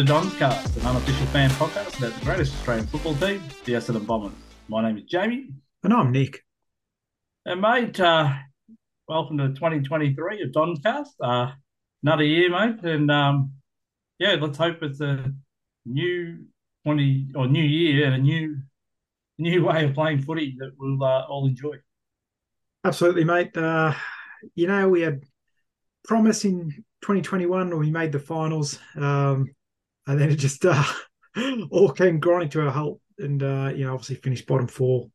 To Don's Cast, an unofficial fan podcast about the greatest Australian football team, the Essendon Bombers. My name is Jamie. And I'm Nick. And mate, uh, welcome to 2023 of Don's Cast. Uh, another year, mate. And um, yeah, let's hope it's a new 20 or new year and a new new way of playing footy that we'll uh, all enjoy. Absolutely, mate. Uh, you know, we had promise in 2021 when we made the finals, um, and then it just uh, all came grinding to a halt, and uh, you know, obviously finished bottom four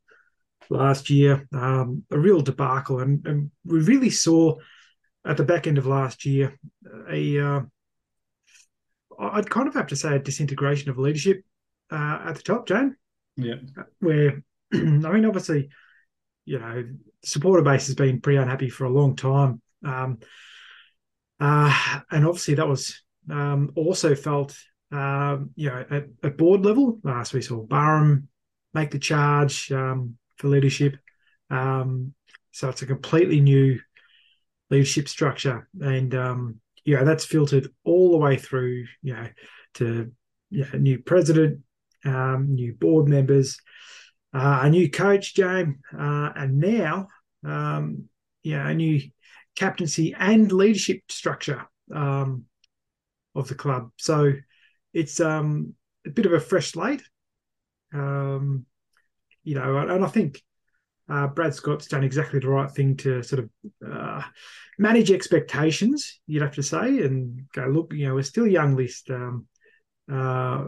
last year. Um, a real debacle, and, and, we really saw at the back end of last year a uh, I'd kind of have to say a disintegration of leadership uh, at the top, Jane. Yeah. Where, I mean, obviously, you know, supporter base has been pretty unhappy for a long time. Um, uh, and obviously, that was um, also felt, um, you know, at, at board level. Last uh, we saw Barham make the charge um, for leadership. Um, so it's a completely new leadership structure. And, um, you know, that's filtered all the way through, you know, to you know, new president, um, new board members, uh, a new coach, James, uh, and now, um, you know, a new captaincy and leadership structure um, of the club. So it's um, a bit of a fresh slate. Um, you know, and I think uh, Brad Scott's done exactly the right thing to sort of uh, manage expectations, you'd have to say, and go, look, you know, we're still young list. Um, uh,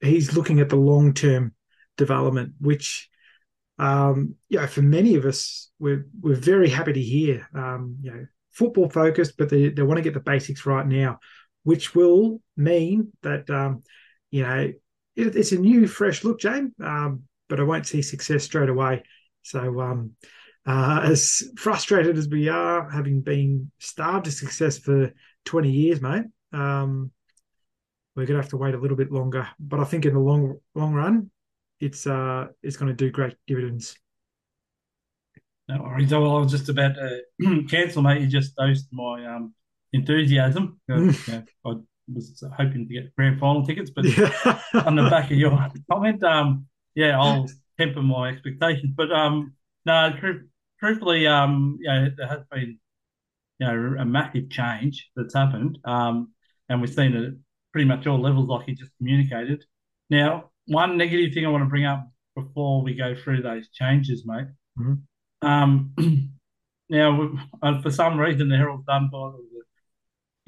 he's looking at the long term development, which um, you know, for many of us, we're we're very happy to hear. Um, you know, football focused, but they, they want to get the basics right now, which will mean that um, you know it, it's a new, fresh look, James. Um, but I won't see success straight away. So, um, uh, as frustrated as we are, having been starved of success for twenty years, mate, um, we're going to have to wait a little bit longer. But I think in the long long run, it's uh it's going to do great dividends. No worries. I was just about to cancel, mate. You just dosed my um, enthusiasm. I was hoping to get grand final tickets, but yeah. on the back of your comment, um, yeah, I'll temper my expectations. But um, no, tr- truthfully, um, yeah, there has been you know a massive change that's happened, um, and we've seen it at pretty much all levels, like you just communicated. Now, one negative thing I want to bring up before we go through those changes, mate. Mm-hmm. Um, now, uh, for some reason, the Herald Sun thought,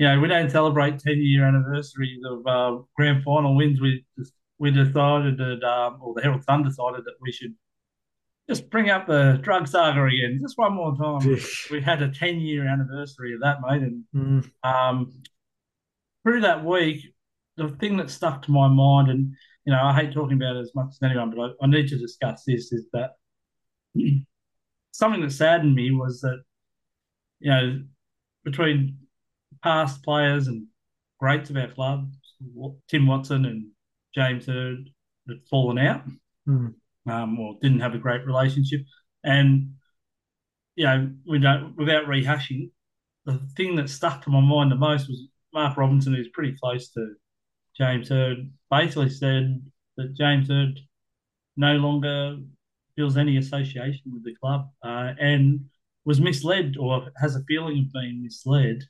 you know, we don't celebrate 10 year anniversaries of uh, grand final wins. We just we decided that, um, or the Herald Sun decided that we should just bring up the drug saga again, just one more time. we had a 10 year anniversary of that, mate. And mm. um, through that week, the thing that stuck to my mind, and you know, I hate talking about it as much as anyone, but I, I need to discuss this is that something that saddened me was that, you know, between past players and greats of our club, Tim Watson and James Hird had fallen out mm. um, or didn't have a great relationship. And, you know, we don't, without rehashing, the thing that stuck to my mind the most was Mark Robinson, who's pretty close to James Hird, basically said that James Hird no longer feels any association with the club uh, and was misled or has a feeling of being misled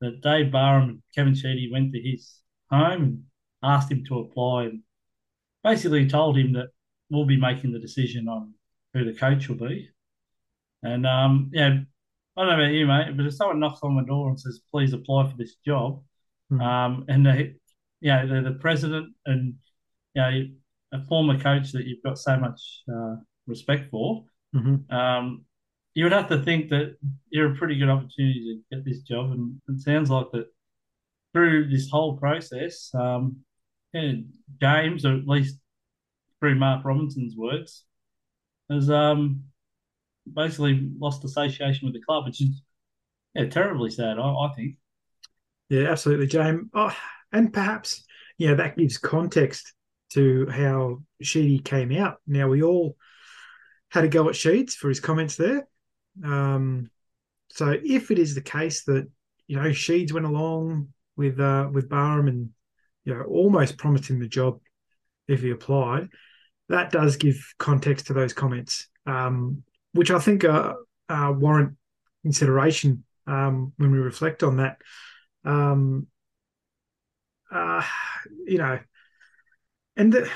that Dave Barham and Kevin Sheedy went to his home and asked him to apply and basically told him that we'll be making the decision on who the coach will be. And um, yeah, I don't know about you, mate, but if someone knocks on my door and says, "Please apply for this job," mm-hmm. um, and they, you know, they're the president and you know a former coach that you've got so much uh, respect for, mm-hmm. um, you would have to think that you're a pretty good opportunity to get this job. And it sounds like that through this whole process, um, yeah, James, or at least through Mark Robinson's words, has um, basically lost association with the club, which is yeah, terribly sad, I, I think. Yeah, absolutely, James. Oh, and perhaps, you know, that gives context to how Sheedy came out. Now, we all had a go at Sheeds for his comments there. Um, so if it is the case that, you know, Sheeds went along with uh, with Barham and you know, almost promised him the job if he applied. That does give context to those comments, um, which I think uh, warrant consideration um, when we reflect on that. Um, uh, you know, and the,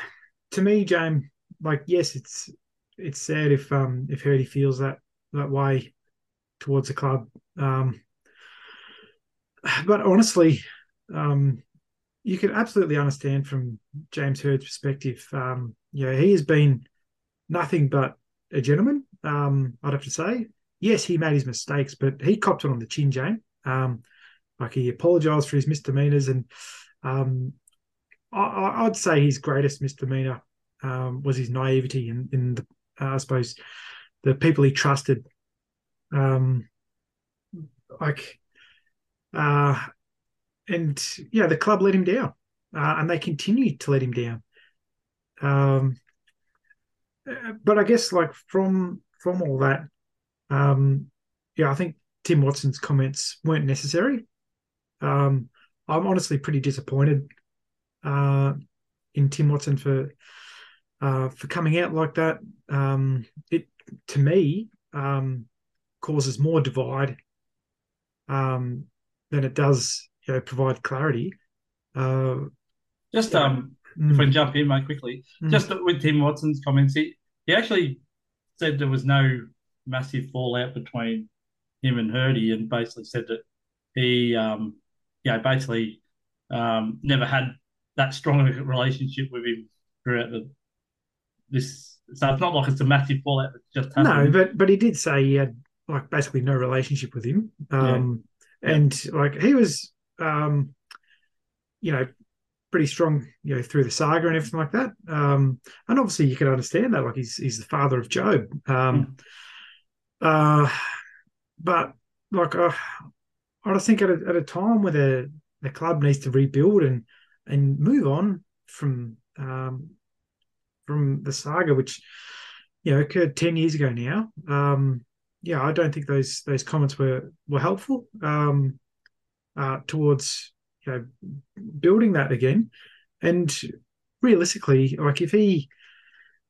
to me, James, like yes, it's it's sad if um if Hirdy feels that that way towards the club. Um, but honestly, um, you can absolutely understand from James Hird's perspective. Um, you know, he has been nothing but a gentleman. Um, I'd have to say, yes, he made his mistakes, but he copped it on the chin, Jane. Um, like he apologised for his misdemeanors, and um, I, would say his greatest misdemeanor um, was his naivety in, in the, uh, I suppose, the people he trusted. Um, like, uh, and yeah, the club let him down, uh, and they continued to let him down. Um, but I guess like from from all that, um, yeah, I think Tim Watson's comments weren't necessary. Um, I'm honestly pretty disappointed uh, in Tim Watson for uh, for coming out like that. Um, to me um, causes more divide um, than it does, you know, provide clarity. Uh, just um, mm. if I jump in, mate, quickly, mm. just with Tim Watson's comments, he, he actually said there was no massive fallout between him and Hirdy, and basically said that he, um, you know, basically um, never had that strong a relationship with him throughout the this. So it's not like it's a massive fallout that just happened. No, but but he did say he had like basically no relationship with him, um, yeah. and yeah. like he was, um, you know, pretty strong, you know, through the saga and everything like that. Um, and obviously you can understand that, like he's he's the father of Jobe. Um, yeah. uh, but like uh, I just think at a, at a time where the the club needs to rebuild and and move on from um, from the saga, which you know occurred ten years ago now. Um, yeah, I don't think those those comments were were helpful um, uh, towards you know building that again. And realistically, like if he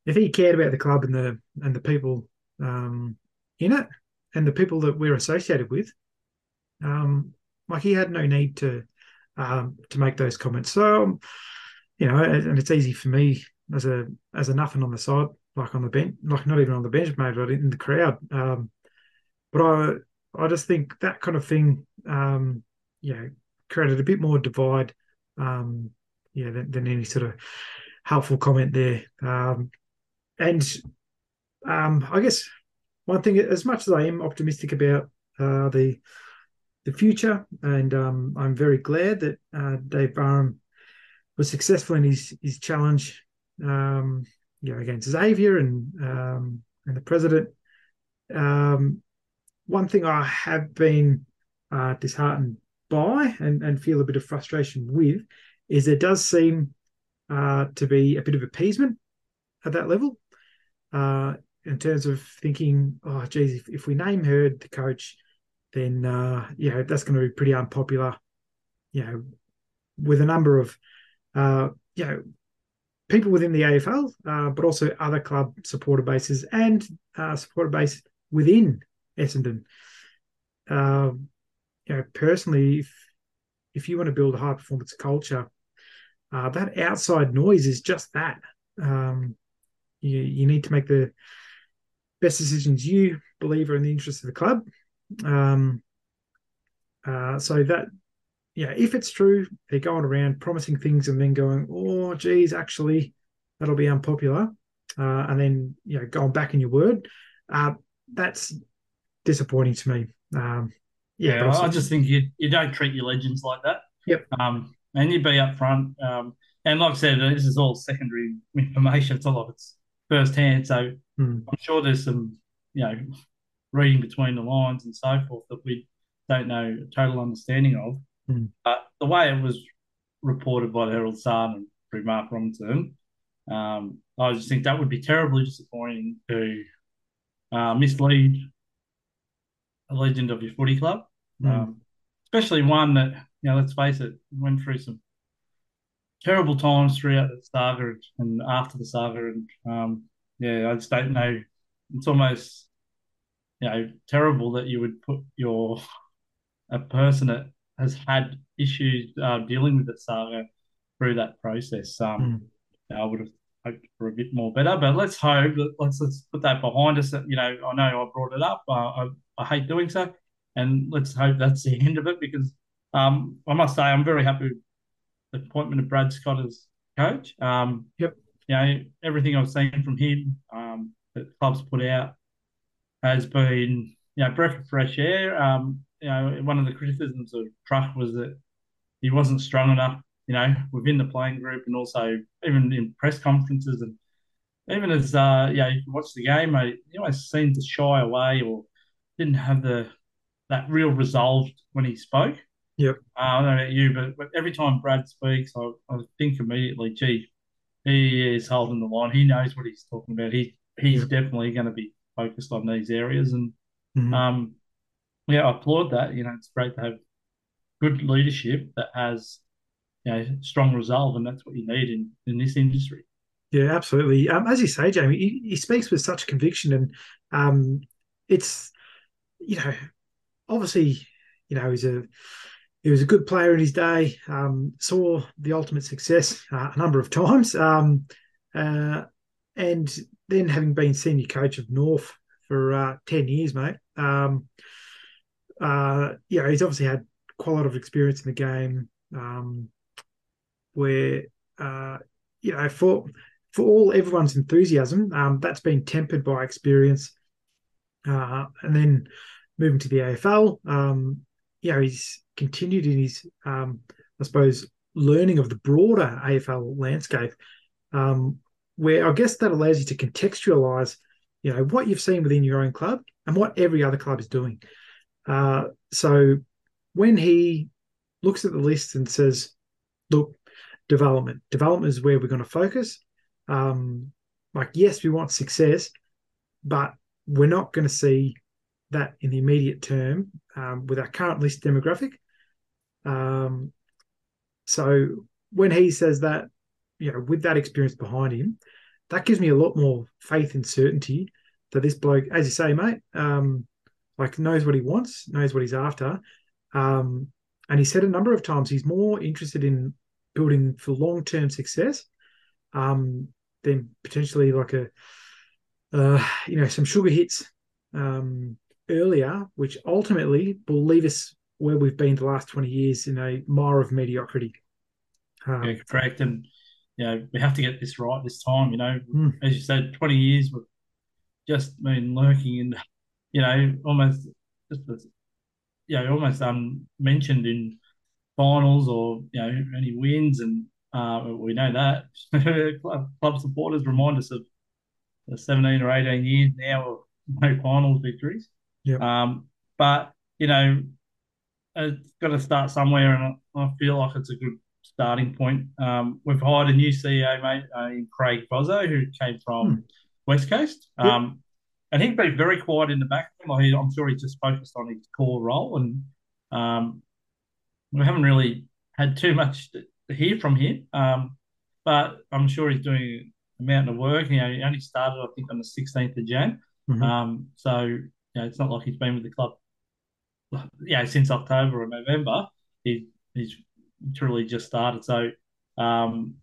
if he cared about the club and the and the people um, in it and the people that we're associated with, um, like he had no need to um, to make those comments. So, you know, and it's easy for me as a as a nothing on the side, like on the bench, like not even on the bench, maybe but in the crowd. Um, but I I just think that kind of thing, um, you know, created a bit more divide, um, yeah, than, than any sort of helpful comment there. Um, and um, I guess one thing, as much as I am optimistic about uh, the the future. And um, I'm very glad that uh, Dave Barham was successful in his his challenge, um, you know, against Xavier and um, and the president. Um, one thing I have been uh, disheartened by and, and feel a bit of frustration with is there does seem uh, to be a bit of appeasement at that level uh, in terms of thinking, oh, geez, if, if we name her the coach, then uh, you know that's going to be pretty unpopular. You know, with a number of uh, you know people within the AFL, uh, but also other club supporter bases and uh, supporter base within Essendon. Uh, you know, personally, if if you want to build a high performance culture, uh, that outside noise is just that. Um, you you need to make the best decisions you believe are in the interest of the club, um, uh, so that, yeah, if it's true, they're going around promising things and then going, oh, geez, actually, that'll be unpopular, uh, and then you know going back in your word, uh, that's disappointing to me. Um, yeah, yeah I just think you you don't treat your legends like that. Yep. Um, and you'd be upfront. Um, and like I said, this is all secondary information. It's all of it's firsthand. So hmm. I'm sure there's some, you know, reading between the lines and so forth that we don't know a total understanding of. Mm. But the way it was reported by the Herald Sun and through Mark Robinson, um, I just think that would be terribly disappointing to uh, mislead a legend of your footy club, mm. um, especially one that you know. Let's face it, went through some terrible times throughout the saga and after the saga, and um, yeah, I just don't know. It's almost you know terrible that you would put your a person that has had issues uh, dealing with the saga through that process. Um, mm. I would have hoped for a bit more better, but let's hope. Let's let's put that behind us. You know, I know I brought it up. Uh, I, I hate doing so, and let's hope that's the end of it because um, I must say I'm very happy with the appointment of Brad Scott as coach. Um, yep. You know, everything I've seen from him um, that clubs put out has been you know breath of fresh air. Um, you know, one of the criticisms of Truck was that he wasn't strong enough, you know, within the playing group and also even in press conferences and even as uh, yeah, you watch the game, mate, he always seemed to shy away or didn't have the that real resolve when he spoke. Yep. Uh, I don't know about you, but, but every time Brad speaks, I, I think immediately, gee, he is holding the line. He knows what he's talking about. He he's yep. definitely going to be focused on these areas, and mm-hmm. um, yeah, I applaud that. You know, it's great to have good leadership that has you know strong resolve, and that's what you need in in this industry. Yeah, absolutely. Um, as you say, Jamie, he, he speaks with such conviction, and um, it's you know, obviously, you know, he's a he was a good player in his day. Um, saw the ultimate success uh, a number of times, um, uh, and then having been senior coach of North for uh, ten years, mate. Um, uh, yeah, he's obviously had quite a lot of experience in the game. Um, where uh, you know, for for all everyone's enthusiasm, um, that's been tempered by experience. Uh, and then moving to the AFL, um, you know, he's continued in his, um, I suppose, learning of the broader AFL landscape, um, where I guess that allows you to contextualize, you know, what you've seen within your own club and what every other club is doing. Uh, so when he looks at the list and says, look, development, development is where we're going to focus. Um, like, yes, we want success, but we're not going to see that in the immediate term um, with our current list demographic. Um, so when he says that, you know, with that experience behind him, that gives me a lot more faith and certainty that this bloke, as you say, mate, um, like knows what he wants, knows what he's after. Um, and he said a number of times he's more interested in building for long term success um, than potentially like a, uh, you know, some sugar hits um, earlier, which ultimately will leave us where we've been the last 20 years in a mire of mediocrity. Um, yeah, correct. And, you know, we have to get this right this time. You know, mm. as you said, 20 years we've just been lurking in you know, almost just you know, almost unmentioned in finals or you know any wins, and uh, we know that club, club supporters remind us of the 17 or 18 years now of no finals victories. Yeah. Um, but you know, it's got to start somewhere, and I, I feel like it's a good starting point. Um, we've hired a new CEO, mate, uh, Craig Vozzo, who came from hmm. West Coast. Um, and he's been very quiet in the background. Like I'm sure he's just focused on his core role, and um, we haven't really had too much to hear from him. Um, but I'm sure he's doing a mountain of work. You know, he only started, I think, on the 16th of Jan. Mm-hmm. Um, so you know, it's not like he's been with the club, you know, since October or November. He, he's truly just started. So um,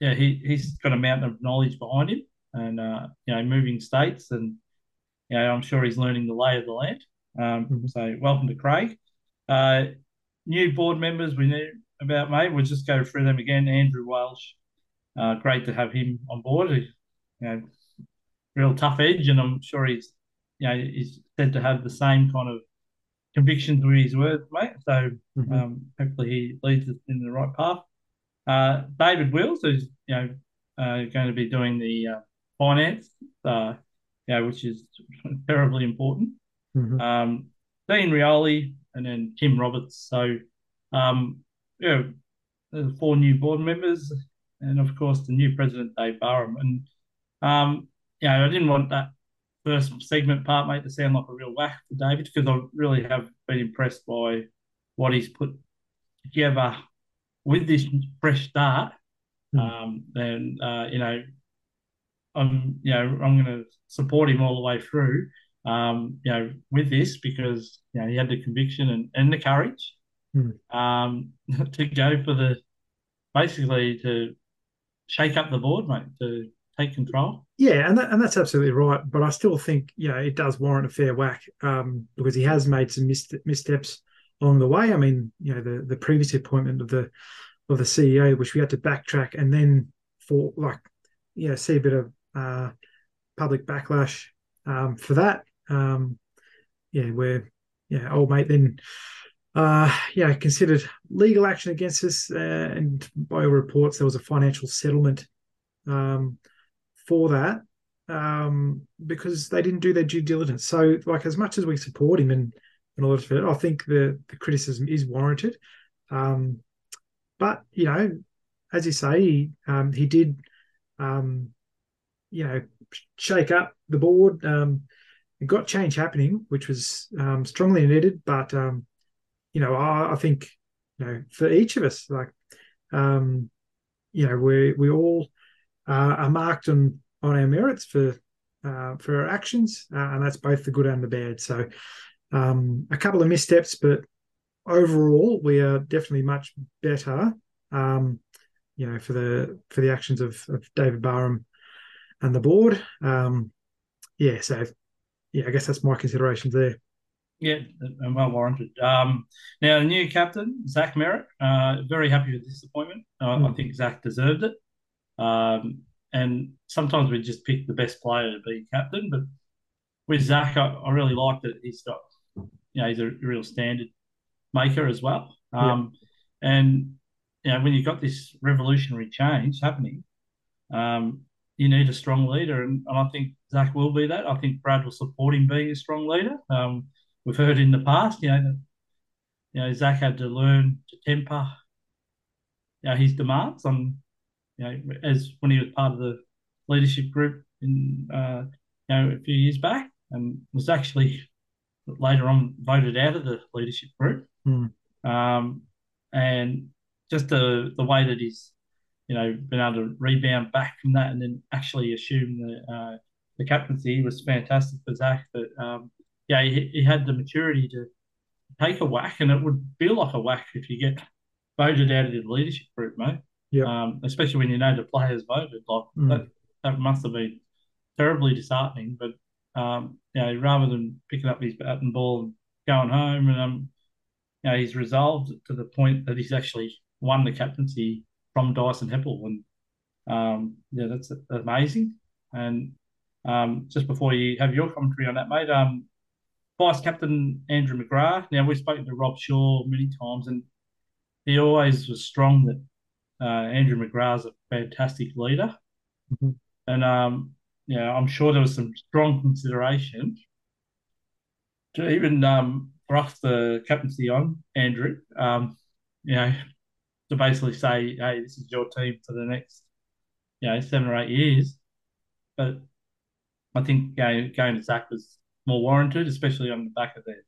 yeah, he he's got a mountain of knowledge behind him, and uh, you know, moving states and you know, I'm sure he's learning the lay of the land. Um, mm-hmm. So welcome to Craig. Uh, new board members we knew about, mate. We'll just go through them again. Andrew Welsh, uh, great to have him on board. He, you know, real tough edge, and I'm sure he's, you know, he's said to have the same kind of convictions with his words, mate. So mm-hmm. um, hopefully he leads us in the right path. Uh, David Wills, who's you know uh, going to be doing the uh, finance. Uh, yeah, which is terribly important. Mm-hmm. Um, Dean Rioli and then Tim Roberts. So, um, yeah, there's four new board members, and of course the new president Dave Barham. And um, yeah, I didn't want that first segment part, mate, to sound like a real whack for David because I really have been impressed by what he's put together with this fresh start mm. um, then uh, you know, I'm you know I'm going to support him all the way through. Um, you know, with this because you know he had the conviction and, and the courage mm. um, to go for the basically to shake up the board, mate, to take control. Yeah, and that, and that's absolutely right. But I still think you know it does warrant a fair whack um, because he has made some missteps along the way. I mean, you know, the the previous appointment of the of the CEO, which we had to backtrack, and then for like, you know, see a bit of uh, public backlash um, for that. Um, yeah, where yeah, old mate then uh, yeah, considered legal action against us, uh, and by all reports there was a financial settlement um, for that um, because they didn't do their due diligence. So, like, as much as we support him and, and all of it, I think the, the criticism is warranted. Um, but, you know, as you say, he, um, he did, um, you know, shake up the board. Um, it got change happening, which was um, strongly needed. But, um, you know, I, I, think, you know, for each of us, like, um, you know, we we all uh, are marked on on our merits for uh, for our actions, uh, and that's both the good and the bad. So, um, a couple of missteps, but overall, we are definitely much better. Um, you know, for the for the actions of, of David Barham and the board. Um, yeah, so yeah, I guess that's my considerations there. Yeah, and well warranted. Um, now, the new captain, Zach Merrett, uh, very happy with this appointment. Uh, mm. I think Zach deserved it. Um, and sometimes we just pick the best player to be captain. But with Zach, I, I really like that he's got, you know, he's a real standard maker as well. Um, yeah. And you know, when you've got this revolutionary change happening, um, you need a strong leader, and, and, I think Zach will be that. I think Brad will support him being a strong leader. Um, we've heard in the past, you know, that, you know, Zach had to learn to temper, you know, his demands on you know, as when he was part of the leadership group in uh, you know a few years back, and was actually later on voted out of the leadership group. Mm. Um, and just the the way that he's you know been able to rebound back from that and then actually assume the uh, the captaincy was fantastic for Zach. But um, yeah, he, he had the maturity to take a whack, and it would feel like a whack if you get voted out of the leadership group, mate. Yeah. Um, especially when you know the players voted. Like mm. that, that must have been terribly disheartening. But um, you know, rather than picking up his bat and ball and going home, and um, you know, he's resolved to the point that he's actually won the captaincy from Dyson Heppell, and um, yeah, that's amazing. And um, just before you have your commentary on that, mate, um, Vice Captain Andrew McGrath. Now we've spoken to Rob Shaw many times, and he always was strong that uh, Andrew McGrath's a fantastic leader, mm-hmm. and um, yeah, I'm sure there was some strong consideration to even um, thrust the captaincy on Andrew. Um, you know, to basically say, "Hey, this is your team for the next, you know, seven or eight years." But I think going, going to Zach was more warranted, especially on the back of their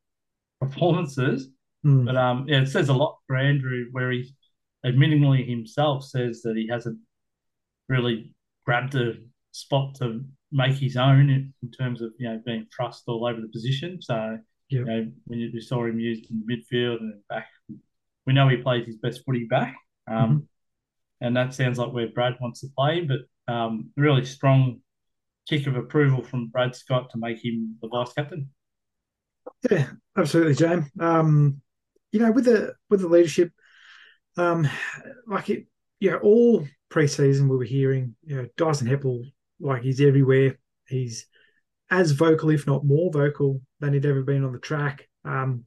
performances. Mm. But um, yeah, it says a lot for Andrew where he admittingly himself says that he hasn't really grabbed a spot to make his own in, in terms of you know being thrust all over the position. So yep. you know when you saw him used in midfield and back, we know he plays his best footy back, um, mm-hmm. and that sounds like where Brad wants to play. But um, really strong kick of approval from Brad Scott to make him the vice captain. Yeah, absolutely, James. Um, you know, with the with the leadership um, like it, you know, all preseason we were hearing, you know, Dyson Heppell, like he's everywhere. He's as vocal, if not more vocal, than he'd ever been on the track, um,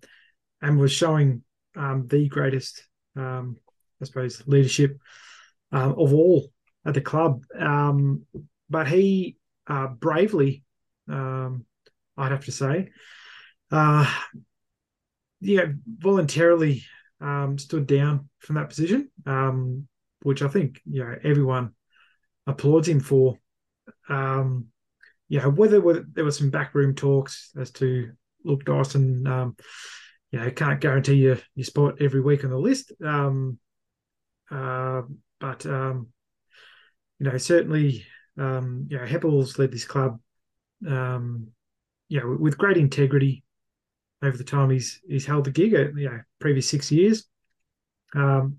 and was showing um, the greatest, um, I suppose, leadership um, of all at the club. Um, but he uh, bravely, um, I'd have to say, uh, yeah, voluntarily um, stood down from that position, which I think you know everyone applauds him for. Um, whether, whether there were some backroom talks as to look Dyson, um, you know can't guarantee you your spot every week on the list, um, uh, but um, you know, certainly, um, you know, Heppell's led this club, um, you know, with great integrity over the time he's he's held the gig, at, you know, previous six years. Um,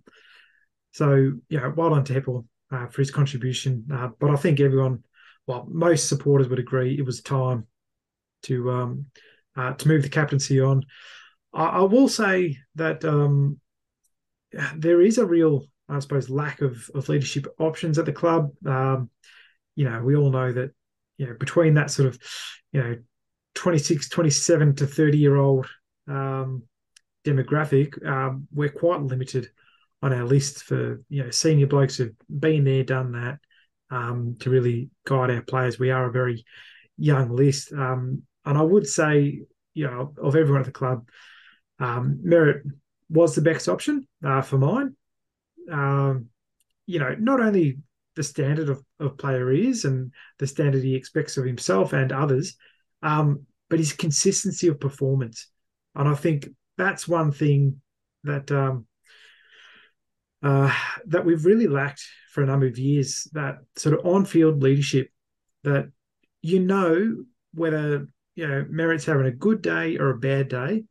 so, know, well done to Heppell uh, for his contribution. Uh, but I think everyone, well, most supporters would agree it was time to um, uh, to move the captaincy on. I, I will say that um, there is a real, I suppose, lack of, of leadership options at the club. Um, you know, we all know that, you know, between that sort of, you know, 26, 27 to 30 year old um, demographic, um, we're quite limited on our list for, you know, senior blokes who've been there, done that um, to really guide our players. We are a very young list. Um, and I would say, you know, of everyone at the club, um, Merrett was the best option uh, for mine. Um, you know, not only the standard of, of player is and the standard he expects of himself and others, um, but his consistency of performance. And I think that's one thing that um, uh, that we've really lacked for a number of years. That sort of on-field leadership that you know whether you know Merrett's having a good day or a bad day,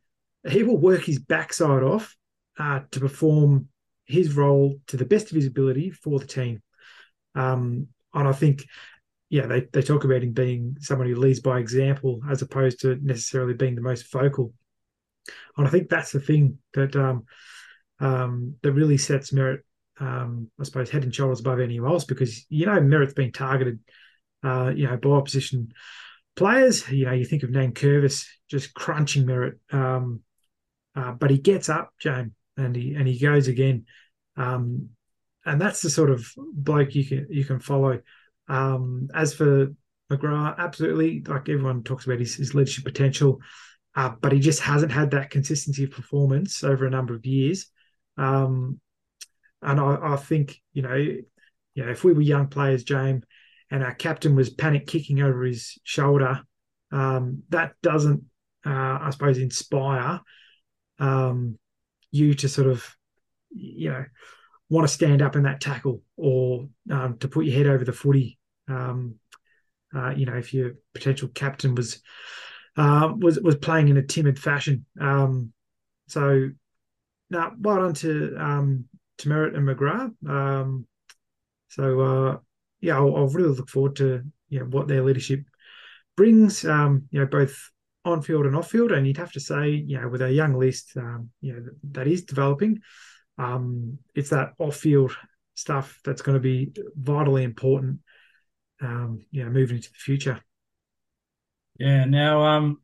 he will work his backside off uh, to perform his role to the best of his ability for the team. Um, and I think, yeah, they, they talk about him being someone who leads by example as opposed to necessarily being the most vocal. And I think that's the thing that um, um, that really sets Merrett, um, I suppose, head and shoulders above anyone else because you know Merrett's been targeted, uh, you know, by opposition players. You know, you think of Nankervis just crunching Merrett, um, uh, but he gets up, James, and he and he goes again. Um, and that's the sort of bloke you can you can follow. Um, as for McGrath, absolutely, like everyone talks about his, his leadership potential, uh, but he just hasn't had that consistency of performance over a number of years. Um, and I, I, think you know, you know, if we were young players, James, and our captain was panic kicking over his shoulder, um, that doesn't, uh, I suppose, inspire um, you to sort of, you know, want to stand up in that tackle or um, to put your head over the footy. Um, uh, you know, if your potential captain was uh, was was playing in a timid fashion. Um, so now, well done to um, to Merrett and McGrath. Um, so uh, yeah, I'll, I'll, really look forward to you know what their leadership brings. Um, you know, both on field and off field. And you'd have to say, you know, with a young list, um, you know, that is developing, um, it's that off field stuff that's going to be vitally important, um, you know, moving into the future. Yeah. Now, um,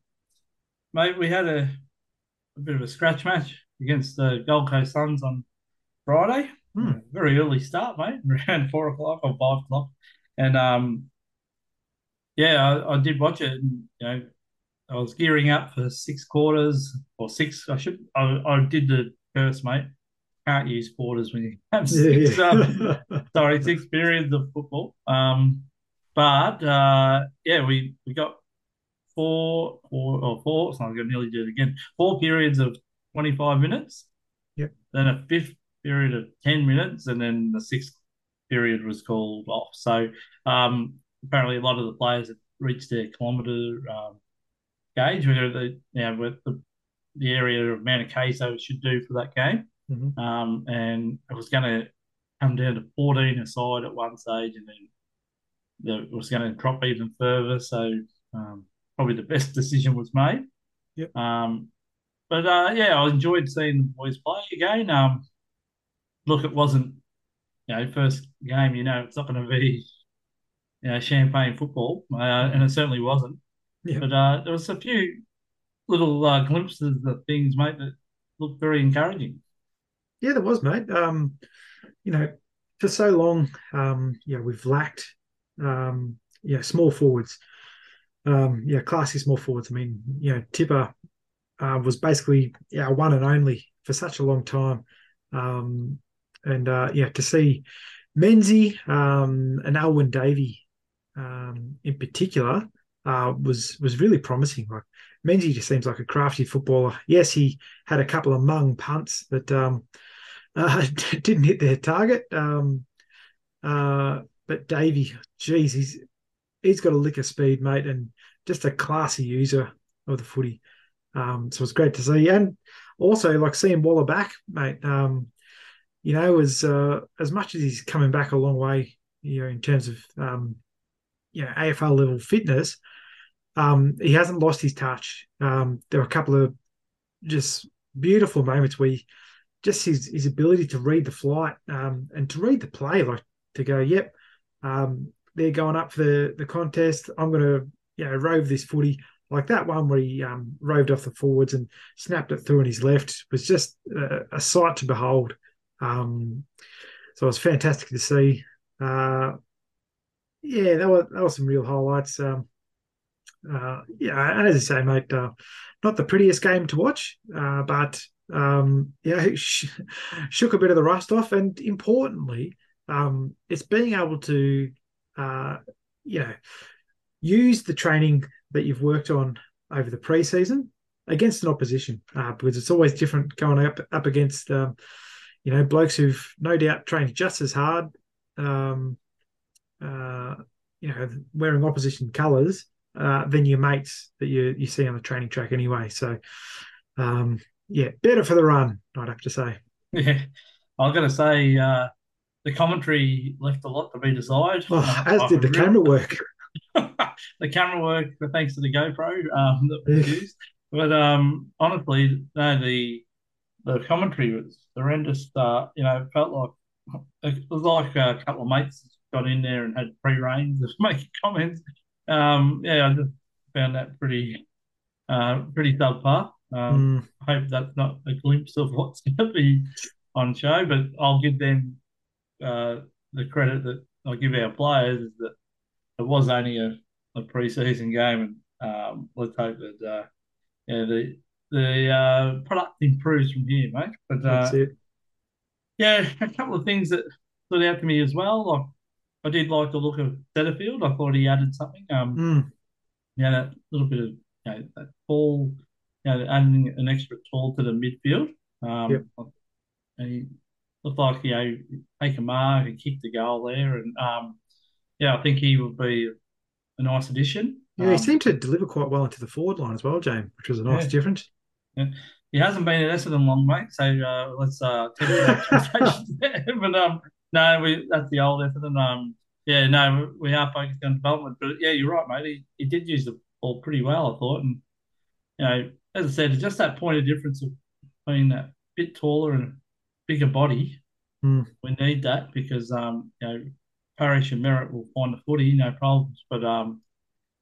mate, we had a, a bit of a scratch match against the Gold Coast Suns on Friday. Hmm. Very early start, mate, around four o'clock or five o'clock. And um, yeah, I, I did watch it. And, you know, I was gearing up for six quarters or six. I should. I, I did the first, mate. Can't use quarters when you have six. Yeah, yeah. Um, sorry, six periods of football. Um, but uh, yeah, we we got four four or four. So I'm going to nearly do it again. Four periods of twenty five minutes. Yep. Then a fifth period of ten minutes, and then the sixth period was called off. So um, apparently, a lot of the players had reached their kilometre um, gauge, whether the you know, with the, the area of Mauna Kea should do for that game. Mm-hmm. Um, and it was going to come down to 14 aside at one stage, and then the, it was going to drop even further. So um, probably the best decision was made. Yep. Um, but uh, yeah, I enjoyed seeing the boys play again. Um, look, it wasn't you know first game. You know, it's not going to be you know champagne football, uh, and it certainly wasn't. Yeah. But uh, there was a few little uh, glimpses of things, mate, that looked very encouraging. Yeah, there was, mate. Um, you know, for so long, um, yeah, we've lacked, um, yeah, small forwards. Um, yeah, classy small forwards. I mean, you know, Tipper uh, was basically yeah one and only for such a long time. Um, and uh, yeah, to see Menzie um, and Alwyn Davey um, in particular uh, was was really promising. Like Menzie just seems like a crafty footballer. Yes, he had a couple of mung punts that um, uh, didn't hit their target, um, uh, but Davey, geez, he's he's got a lick of speed, mate, and just a classy user of the footy. Um, so it's great to see, and also like seeing Walla back, mate. Um, you know, as uh, as much as he's coming back a long way, you know, in terms of um, you know AFL level fitness, um, he hasn't lost his touch. Um, there are a couple of just beautiful moments where he, just his his ability to read the flight um, and to read the play, like to go, yep, um, they're going up for the the contest. I'm going to you know rove this footy like that one where he um, roved off the forwards and snapped it through on his left was just a, a sight to behold. Um, so it was fantastic to see. Uh, yeah, that was that was some real highlights. Um, uh, yeah, and as I say, mate, uh, not the prettiest game to watch, uh, but um, yeah, sh- shook a bit of the rust off, and importantly, um, it's being able to, uh, you know, use the training that you've worked on over the preseason against an opposition, uh, because it's always different going up up against, um, you know, blokes who've no doubt trained just as hard, um, uh, you know, wearing opposition colours uh, than your mates that you you see on the training track anyway. So, um, yeah, better for the run, I'd have to say. Yeah, I'm going to say uh, the commentary left a lot to be desired. Oh, uh, as did the camera work. the camera work, thanks to the GoPro um, that was used. But um, honestly, no, the the commentary was horrendous. Uh, you know, felt like it was like a couple of mates got in there and had free reign of making comments. Um, yeah, I just found that pretty uh, pretty subpar. Um, mm. I hope that's not a glimpse of what's going to be on show, but I'll give them uh, the credit that I'll give our players is that it was only a, a pre-season game, and um, let's hope that uh, yeah the the uh, product improves from here, mate. But uh, yeah, a couple of things that stood out to me as well. I did like the look of Setterfield. I thought he added something. Um, mm. yeah, that little bit of you know, that ball, you know, adding an extra tall to the midfield. Um, yep. and he looked like you know take a mark and kick the goal there, and um, yeah, I think he would be a nice addition. Yeah, he um, seemed to deliver quite well into the forward line as well, James, which was a nice yeah. difference. Yeah. He hasn't been at Essendon long, mate. So uh, let's uh, temper expectations there. But um, no, we that's the old Essendon. Um, yeah, no, we are focused on development. But yeah, you're right, mate. He, he did use the ball pretty well, I thought. And you know, as I said, it's just that point of difference of being that bit taller and bigger body. Mm. We need that because um, you know Parish and Merrett will find the footy, no problems. But um,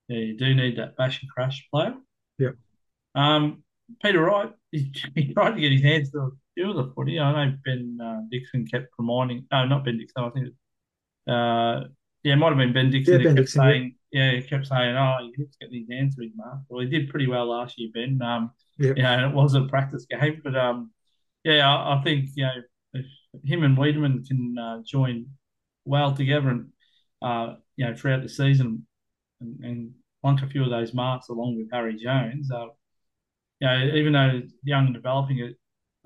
yeah, you do need that bash and crash player. Yeah. Um, Peter Wright, he, he, tried to get his hands to few of the footy. I know Ben uh, Dixon kept reminding, no, not Ben Dixon, I think, uh, yeah, it might have been Ben Dixon. Yeah, ben kept Dixon, saying, yeah. yeah. he kept saying, oh, he keeps getting his hands to his mark. Well, he did pretty well last year, Ben. Um, yeah. You know, and it was a practice game, but um, yeah, I, I think you know if him and Weideman can uh, join well together and uh, you know throughout the season and, and plunk a few of those marks along with Harry Jones. Uh, you know, even though young and developing it,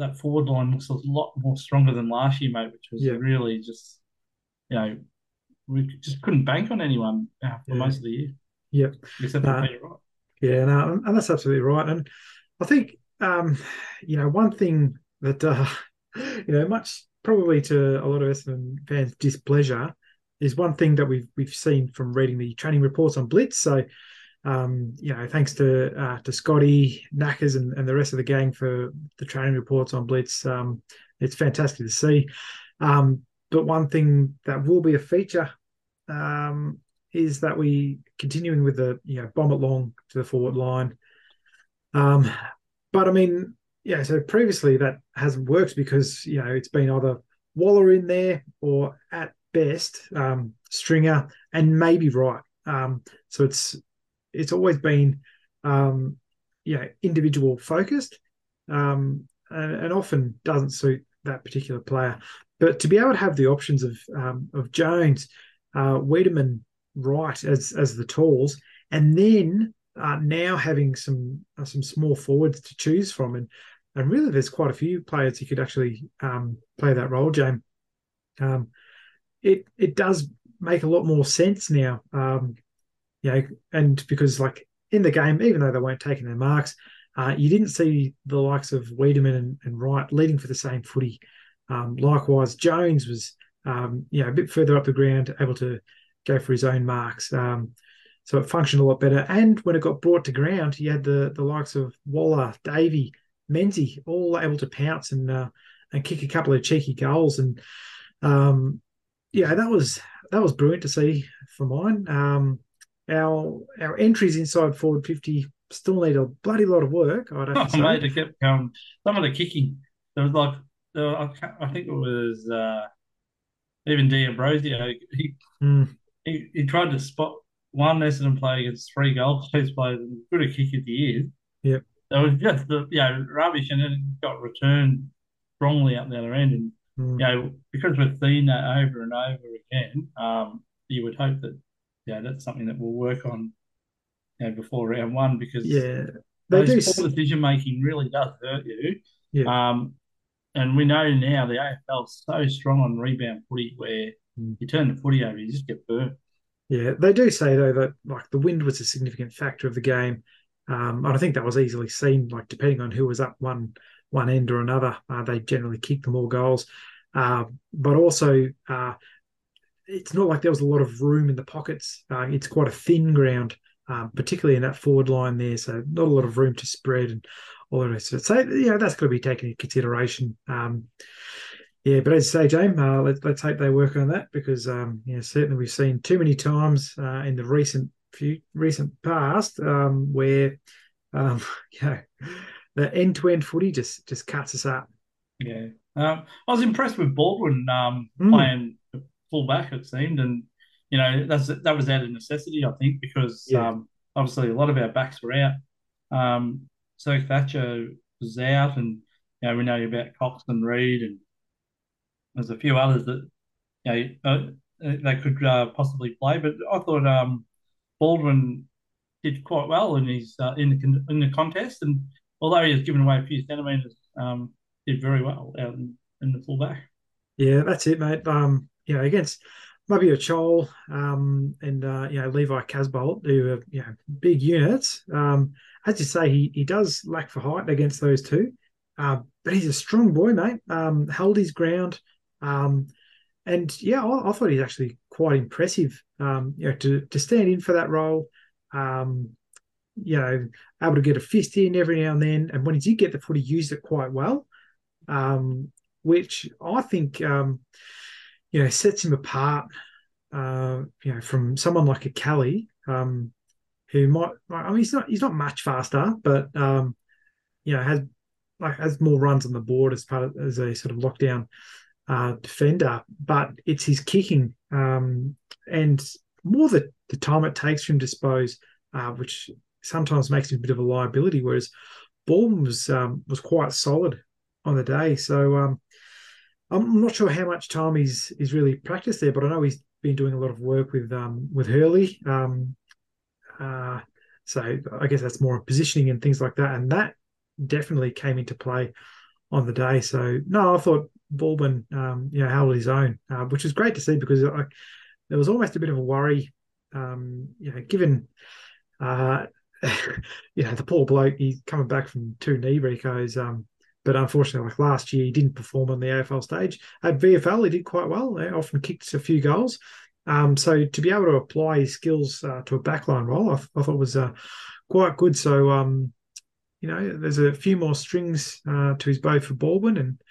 that forward line looks a lot more stronger than last year, mate, which was yeah. really just you know we just couldn't bank on anyone uh, for yeah. most of the year. Yep. Except uh, Peter Wright. Yeah, no, and that's absolutely right. And I think um, you know one thing that uh, you know much probably to a lot of Essendon fans' displeasure, is one thing that we've we've seen from reading the training reports on Blitz. So, um, you know, thanks to uh, to Scotty, Knackers, and, and the rest of the gang for the training reports on Blitz. Um, it's fantastic to see. Um, but one thing that will be a feature um, is that we continuing with the you know bomb it long to the forward line. Um, but I mean, yeah, so previously that hasn't worked because you know it's been either Walla in there or at best um, Stringer and maybe Wright. Um, so it's it's always been um, yeah individual focused um, and, and, often doesn't suit that particular player. But to be able to have the options of um, of Jones, uh, Weideman, Wright as as the tools, and then uh, now having some uh, some small forwards to choose from, and and really there's quite a few players who could actually um, play that role, James. Um, it it does make a lot more sense now. Um, you know, and because like in the game, even though they weren't taking their marks, uh, you didn't see the likes of Weideman and, and Wright leading for the same footy. Um, likewise, Jones was um, you know a bit further up the ground, able to go for his own marks. Um, so it functioned a lot better. And when it got brought to ground, you had the the likes of Waller, Davey, Menzies, all able to pounce and uh, and kick a couple of cheeky goals. And um, yeah, that was that was brilliant to see for mine. Um, our our entries inside forward fifty still need a bloody lot of work. I'd have to Oh, say. mate, it kept. Some of the kicking, there was like, there were- I, can't, I think it was uh, even D'Ambrosio. He, Mm, he he tried to spot one Essendon player against three Gold Coast players and good a kick at the ears. Yep. It was just the you know rubbish, and then it got returned strongly up the other end. And mm. you know because we've seen that over and over again, um, you would hope that yeah that's something that we'll work on you know, before round one because Yeah, they do. those s- poor decision making really does hurt you. Yeah. Um, and we know now the AFL is so strong on rebound footy where Mm. you turn the footy over, you just get burnt. Yeah, they do say though that like the wind was a significant factor of the game, um, and I think that was easily seen. Like depending on who was up one one end or another, uh, they generally kicked the more goals. Uh, but also, uh, it's not like there was a lot of room in the pockets. Uh, it's quite a thin ground, um, particularly in that forward line there. So not a lot of room to spread and all the rest of it. So yeah, that's got to be taken into consideration. Um, yeah, but as you say, James, uh, let, let's hope they work on that because, um, yeah, certainly we've seen too many times uh, in the recent few recent past um, where, um, you know, the end to end footy just just cuts us up. Yeah. Um, I was impressed with Baldwin um, Mm. playing full back, it seemed. And, you know, that's that was out of necessity, I think, because Yeah. um, obviously a lot of our backs were out. Um, so Thatcher was out, and, you know, we know about Cox and Reid, and there's a few others that, you know, uh, they could uh, possibly play. But I thought um, Baldwin did quite well in his uh, in the con- in the contest, and although he has given away a few centimetres, um, did very well out in, in the fullback. Yeah, that's it, mate. Um, you know, against maybe a Chol um, and uh, you know Levi Casboult, who are you know big units. Um, as you say, he he does lack for height against those two, uh, but he's a strong boy, mate. Um, held his ground, um, and yeah, I, I thought he's actually quite impressive. Um, you know, to to stand in for that role. You know, able to get a fist in every now and then, and when he did get the foot, he used it quite well. Which I think you know sets him apart. Uh, you know, from someone like a Kelly, um, who might. I mean, he's not he's not much faster, but um, you know has like has more runs on the board as part of as a sort of lockdown uh, defender. But it's his kicking um, and more the the time it takes for him to dispose, uh, which sometimes makes him a bit of a liability. Whereas Baldwin was um, was quite solid on the day. So um, I'm not sure how much time he's he's really practiced there, but I know he's been doing a lot of work with um, with Hurley. Um, uh, so I guess that's more positioning and things like that, and that definitely came into play on the day. So no, I thought Baldwin, um, you know, held his own, uh, which is great to see because I, there was almost a bit of a worry, um, you know, given. Uh, you know, the poor bloke, he's coming back from two knee recos. Um, but unfortunately, like last year, he didn't perform on the AFL stage. At VFL, he did quite well. He often kicked a few goals. Um, so to be able to apply his skills uh, to a backline role, I, I thought was uh, quite good. So, um, you know, there's a few more strings uh, to his bow for Baldwin, and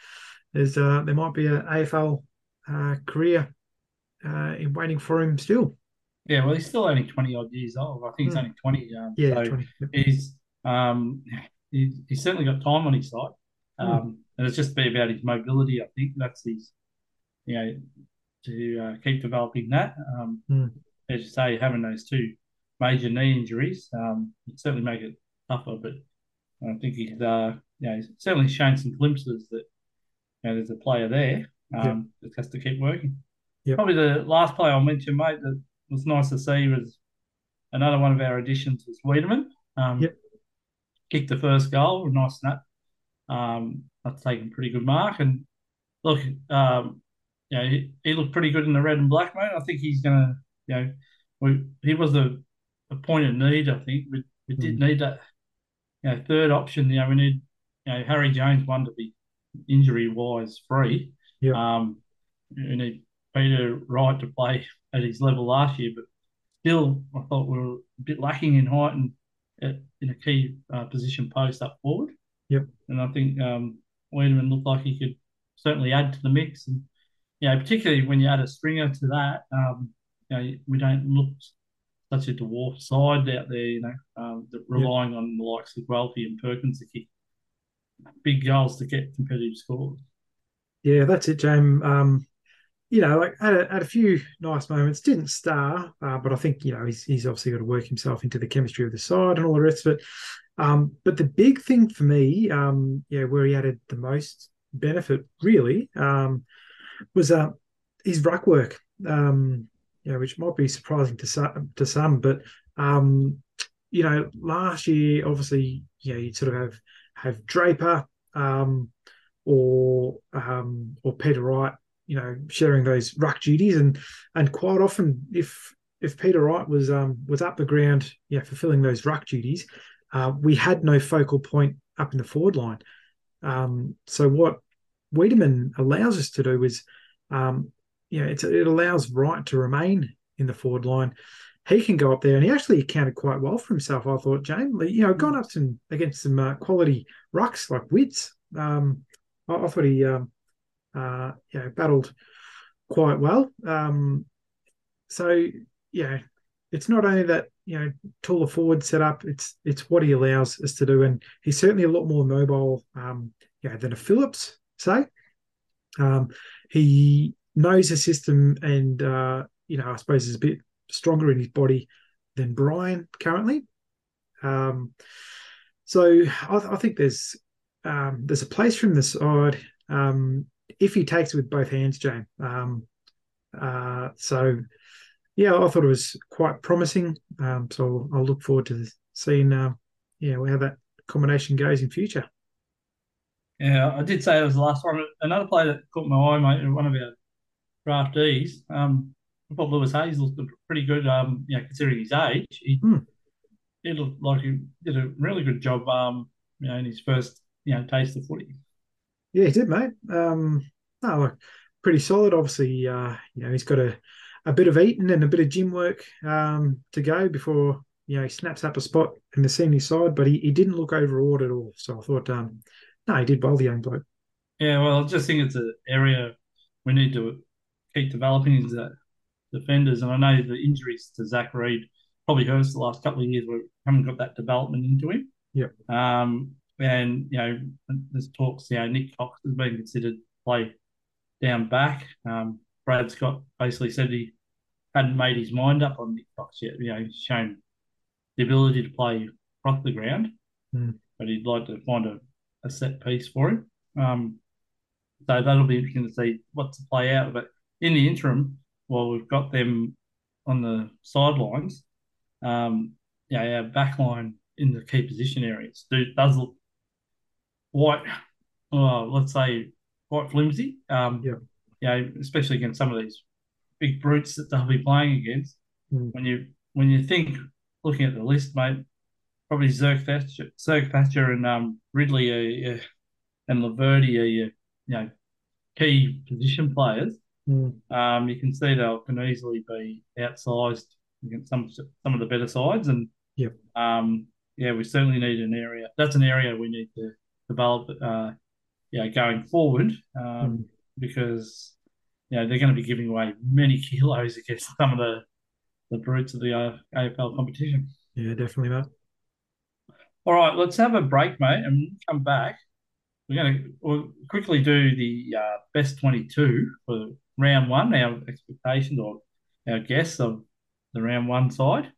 there's uh, there might be an AFL uh, career uh, in waiting for him still. Yeah, well, he's still only twenty odd years old. I think he's Hmm. only twenty. Um, Yeah, so 20. he's um, he, he's certainly got time on his side, um, and it's just be about his mobility. I think that's his, you know, to uh, keep developing that. Um, Hmm. As you say, having those two major knee injuries, um, certainly make it tougher. But I think he's, uh, you know, he's certainly shown some glimpses that you know there's a player there. Um, Just has to keep working. Yep. Probably the last player I'll mention, mate, that was nice to see was another one of our additions was Weideman. Um, Yep. Kicked the first goal, a nice snap. Um, that's taken a pretty good mark. And look, um, you know, he, he, looked pretty good in the red and black, mate. I think he's gonna, you know, we, he was a, a point of need. I think we, we did mm. need that, you know, third option. You know, we need, you know, Harry Jones one to be injury wise free. Yeah. Um, we need Peter Wright to play at his level last year, but still, I thought we were a bit lacking in height and in a key uh, position post up forward. Yep. And I think um, Weideman looked like he could certainly add to the mix. And, you know, particularly when you add a stringer to that, um, you know, we don't look such a dwarf side out there, you know, um, relying yep. on the likes of Guelfi and Perkins to kick big goals to get competitive scores. Yeah, that's it, James. Um, you know, like had a, had a few nice moments. Didn't star, uh, but I think you know he's he's obviously got to work himself into the chemistry of the side and all the rest of it. Um, but the big thing for me, um, yeah, where he added the most benefit really um, was uh, his ruck work. Um, which might be surprising to some, to some, but um, you know, last year obviously, know, you sort of have have Draper um, or um, or Peter Wright you know sharing those ruck duties and and quite often if if Peter Wright was um was up the ground yeah fulfilling those ruck duties uh, we had no focal point up in the forward line. Um, so what Weideman allows us to do is um, you know it allows Wright to remain in the forward line. He can go up there and he actually accounted quite well for himself I thought James you know gone up some against some uh, quality rucks like Witts um, I, I thought he um, uh, you know, battled quite well. Um, so yeah, it's not only that you know taller forward setup; it's it's what he allows us to do, and he's certainly a lot more mobile, um, you know, than a Phillips. Say, um, he knows the system, and uh, you know, I suppose is a bit stronger in his body than Bryan currently. Um, so I, I think there's um, there's a place from the side. Um, if he takes it with both hands, Jane. Um, uh, so, yeah, I thought it was quite promising. Um, so I'll look forward to seeing, uh, yeah, how that combination goes in future. Yeah, I did say it was the last one. Another player that caught my eye, mate, one of our draftees. Um, I thought Lewis Hayes looked pretty good. Um, you know, considering his age, he, hmm. he looked like he did a really good job. Um, you know, in his first you know taste of footy. Yeah, he did, mate. Um, no, look, pretty solid. Obviously, uh, you know, he's got a, a bit of eating and a bit of gym work um, to go before you know he snaps up a spot in the senior side. But he, he didn't look overawed at all. So I thought, um, no, he did well, the young bloke. Yeah, well, I just think it's an area we need to keep developing is that defenders. And I know the injuries to Zach Reid probably hurts the last couple of years. We haven't got that development into him. Yep. Um, and you know, there's talks. You know, Nick Cox has been considered play down back. Um, Brad Scott basically said he hadn't made his mind up on Nick Cox yet. You know, he's shown the ability to play across the ground, mm. but he'd like to find a, a set piece for him. Um, so that'll be interesting to see what to play out. But in the interim, while we've got them on the sidelines, um, yeah, our backline in the key position areas do, does look quite, uh, let's say, quite flimsy. Um, yeah. You know, especially against some of these big brutes that they'll be playing against. Mm. When you when you think looking at the list, mate, probably Zerk Thatcher, Zerk Thatcher and um, Ridley are, are, and Laverty are your, you know key position players. Mm. Um, you can see they can easily be outsized against some some of the better sides, and yep. um, yeah, we certainly need an area. That's an area we need to develop, uh, know, going forward, um, mm. Because you know they're going to be giving away many kilos against some of the the brutes of the AFL competition. Yeah, definitely, mate. All right, let's have a break, mate, and come back. We're going to we'll quickly do the uh, best 22 for round one, our expectations or our guess of the round one side.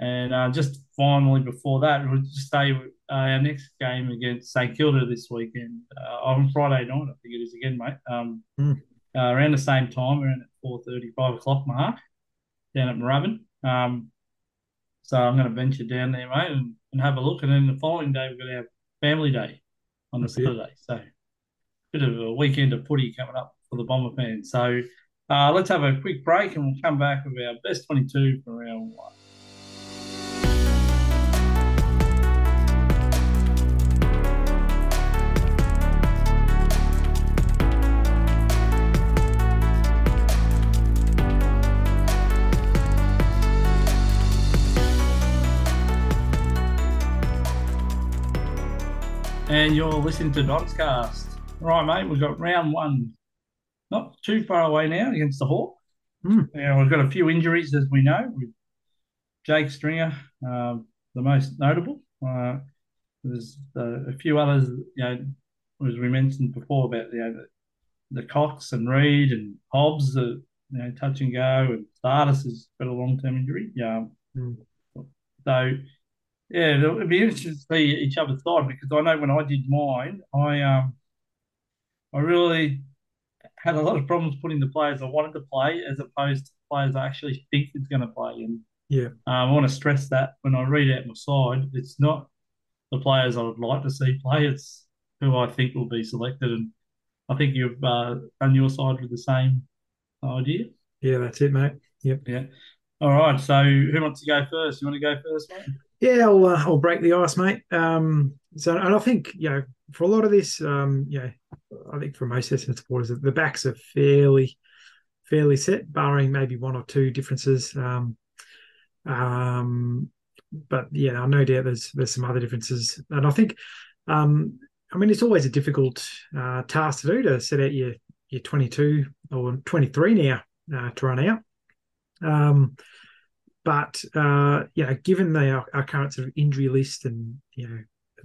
And uh, just finally, before that, we'll just say uh, our next game against St Kilda this weekend uh, on Friday night. I think it is again, mate. Um, mm. around the same time, around at 4.30, 5 o'clock mark, down at Moorabbin. Um, so I'm going to venture down there, mate, and, and have a look. And then the following day, going to have family day on the Saturday. So bit of a weekend of footy coming up for the Bomber fans. So uh, let's have a quick break and we'll come back with our best 22 for round one. And you're listening to Donscast. Right, mate, we've got round one not too far away now against the Hawk. Mm. Now, we've got a few injuries, as we know, with Jake Stringer, uh, the most notable. Uh, there's uh, a few others, you know, as we mentioned before about you know, the, the Cox and Reid and Hobbs, the you know, touch and go, and Stardust has got a long term injury. Yeah. Mm. So yeah, it'd be interesting to see each other's side because I know when I did mine, I um, I really had a lot of problems putting the players I wanted to play as opposed to players I actually think is going to play. And yeah, um, I want to stress that when I read out my side, it's not the players I would like to see play; it's who I think will be selected. And I think you've uh, done your side with the same idea. Yeah, that's it, mate. Yep. Yeah. All right. So who wants to go first? You want to go first, mate? Yeah, I'll, uh, I'll break the ice, mate. Um, so, and I think you know, for a lot of this, um, you know, I think for most Essendon supporters, the backs are fairly, fairly set, barring maybe one or two differences. Um, um, but yeah, no doubt there's there's some other differences, and I think, um, I mean, it's always a difficult uh, task to do to set out your your 22 or 23 now uh, to run out. Um, but uh, know, given the our, our, current sort of injury list and you know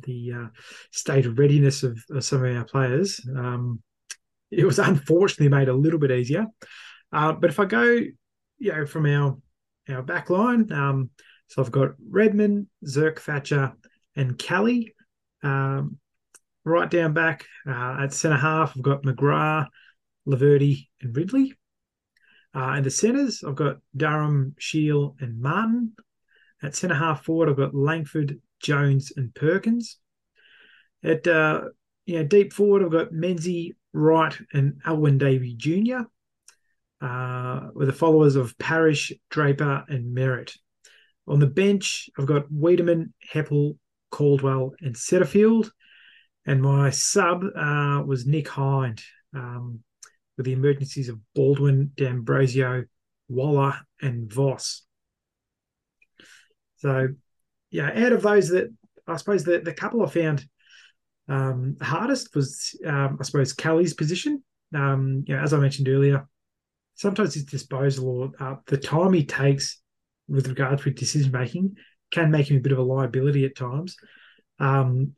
the uh, state of readiness of, of, some of our players, um, it was unfortunately made a little bit easier. Uh, but if I go, you know, from our our back line, um, so I've got Redman, Zerk Thatcher, and Kelly. Um, right down back uh, at centre half, I've got McGrath, Laverde, and Ridley. Uh, in the centres, I've got Durham, Shiel, and Martin. At centre half forward, I've got Langford, Jones, and Perkins. At uh, you know, deep forward, I've got Menzies, Wright, and Alwyn Davey Jr. Uh, with the followers of Parish, Draper, and Merrett. On the bench, I've got Weideman, Heppell, Caldwell, and Setterfield. And my sub uh, was Nick Hind. Um, with the emergencies of Baldwin, D'Ambrosio, Waller, and Voss. So, yeah, out of those that I suppose the, the couple I found um, hardest was, um, I suppose, Kelly's position. Um, you know, as I mentioned earlier, sometimes his disposal or uh, the time he takes with regard to decision making can make him a bit of a liability at times. Um,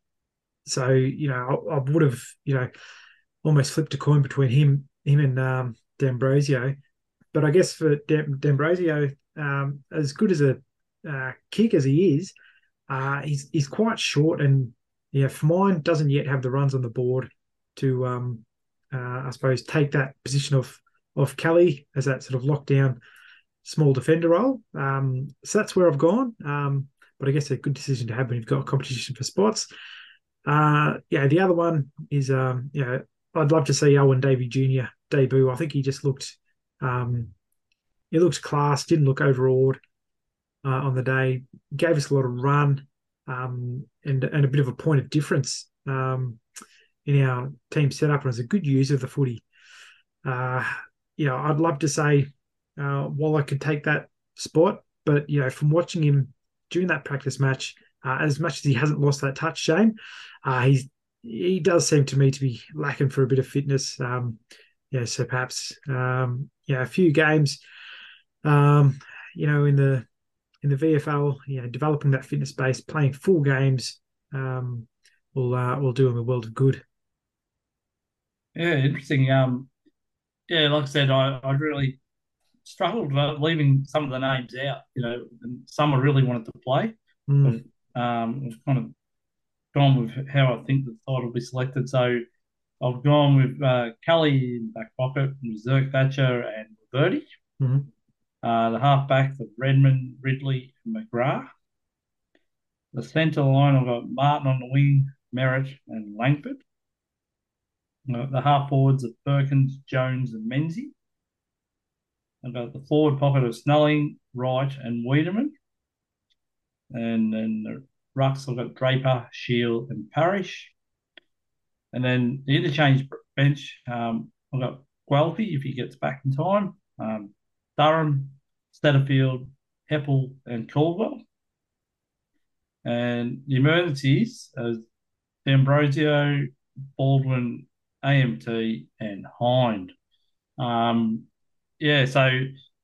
so, you know, I, I would have, you know, almost flipped a coin between him him and um, D'Ambrosio. But I guess for D'Ambrosio, um, as good as a uh, kick as he is, uh, he's he's quite short, and yeah, mine doesn't yet have the runs on the board to, um, uh, I suppose, take that position of of Kelly as that sort of lockdown small defender role. Um, so that's where I've gone. Um, but I guess a good decision to have when you've got competition for spots. Uh, yeah, the other one is, um, I'd love to see Owen Davey Jr. debut. I think he just looked, um, he looked class. Didn't look overawed uh, on the day. Gave us a lot of run um, and and a bit of a point of difference um, in our team setup. And was a good user of the footy. Uh, you know, I'd love to say uh, I could take that spot, but you know, from watching him during that practice match, uh, as much as he hasn't lost that touch, Shane, uh, he's he does seem to me to be lacking for a bit of fitness. Um, yeah, so perhaps um, yeah, a few games, um, you know, in the in the VFL, you know, developing that fitness base, playing full games, um, will uh, will do him a world of good. Yeah, interesting. Um, yeah, like I said, I, I really struggled leaving some of the names out. You know, and some I really wanted to play. Mm. Um, it was kind of gone with how I think the side will be selected. So I've gone with uh, Kelly in back pocket, Zerk Thatcher, and Verdi. Mm-hmm. Uh, the halfbacks of Redman, Ridley, and McGrath. The centre line, I've got Martin on the wing, Merrett, and Langford. Uh, the half forwards of Perkins, Jones, and Menzies. I've got the forward pocket of Snelling, Wright, and Weideman. And then the rucks, I've got Draper, Shiel, and Parish. And then the interchange bench, um, I've got Guelfi if he gets back in time, um, Durham, Setterfield, Heppell, and Caldwell. And the emergencies as D'Ambrosio, Baldwin, AMT, and Hind. Um, yeah, so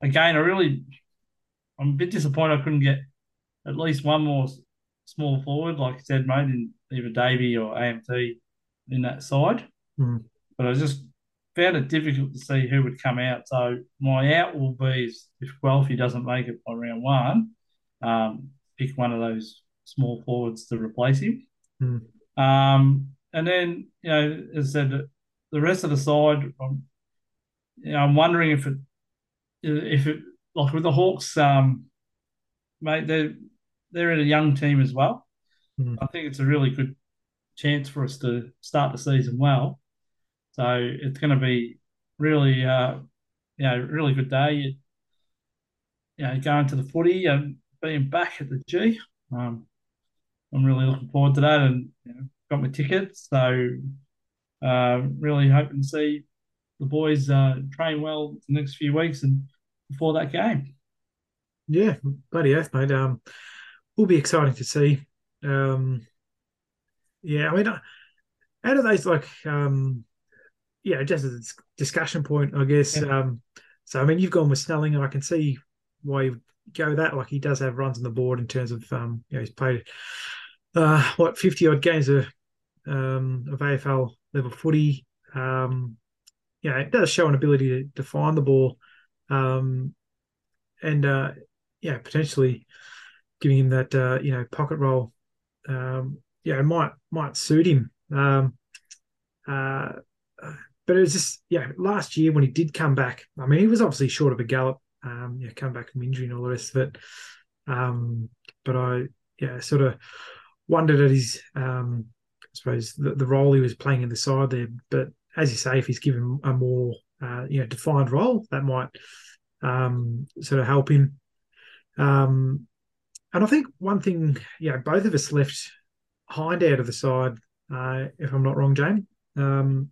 again, I really, I'm a bit disappointed I couldn't get at least one more small forward, like I said, mate, in either Davey or AMT in that side. Mm. But I just found it difficult to see who would come out. So my out will be if Guelfi doesn't make it by round one, um, pick one of those small forwards to replace him. Mm. Um, and then, you know, as I said, the rest of the side, I'm, you know, I'm wondering if it, if it, like with the Hawks, um, mate, they're, they're in a young team as well. Mm. I think it's a really good chance for us to start the season well. So it's going to be really, uh, you know, really good day. You know, going to the footy and being back at the G. Um, I'm really looking forward to that, and you know, got my tickets. So uh, really hoping to see the boys uh, train well the next few weeks and before that game. Yeah, bloody earth, mate. Um, will be exciting to see. Um, yeah, I mean, out of those, like, um, yeah, just a discussion point, I guess. Yeah. Um, so, I mean, you've gone with Snelling, and I can see why you go that. Like, he does have runs on the board in terms of, um, you know, he's played uh, what fifty odd games of um, of AFL level footy. Um, you know, it does show an ability to, to find the ball, um, and uh, yeah, potentially giving him that uh, you know pocket roll, Um, yeah, might might suit him. Um, uh, but it was just yeah, last year when he did come back. I mean, he was obviously short of a gallop. Um, yeah, come back from injury and all the rest of it. Um, but I yeah, sort of wondered at his, um, I suppose, the, the, role he was playing in the side there. But as you say, if he's given a more, uh, you know, defined role, that might um, sort of help him. Um, and I think one thing, yeah, both of us left Hind out of the side, uh, if I'm not wrong, Jane. Um,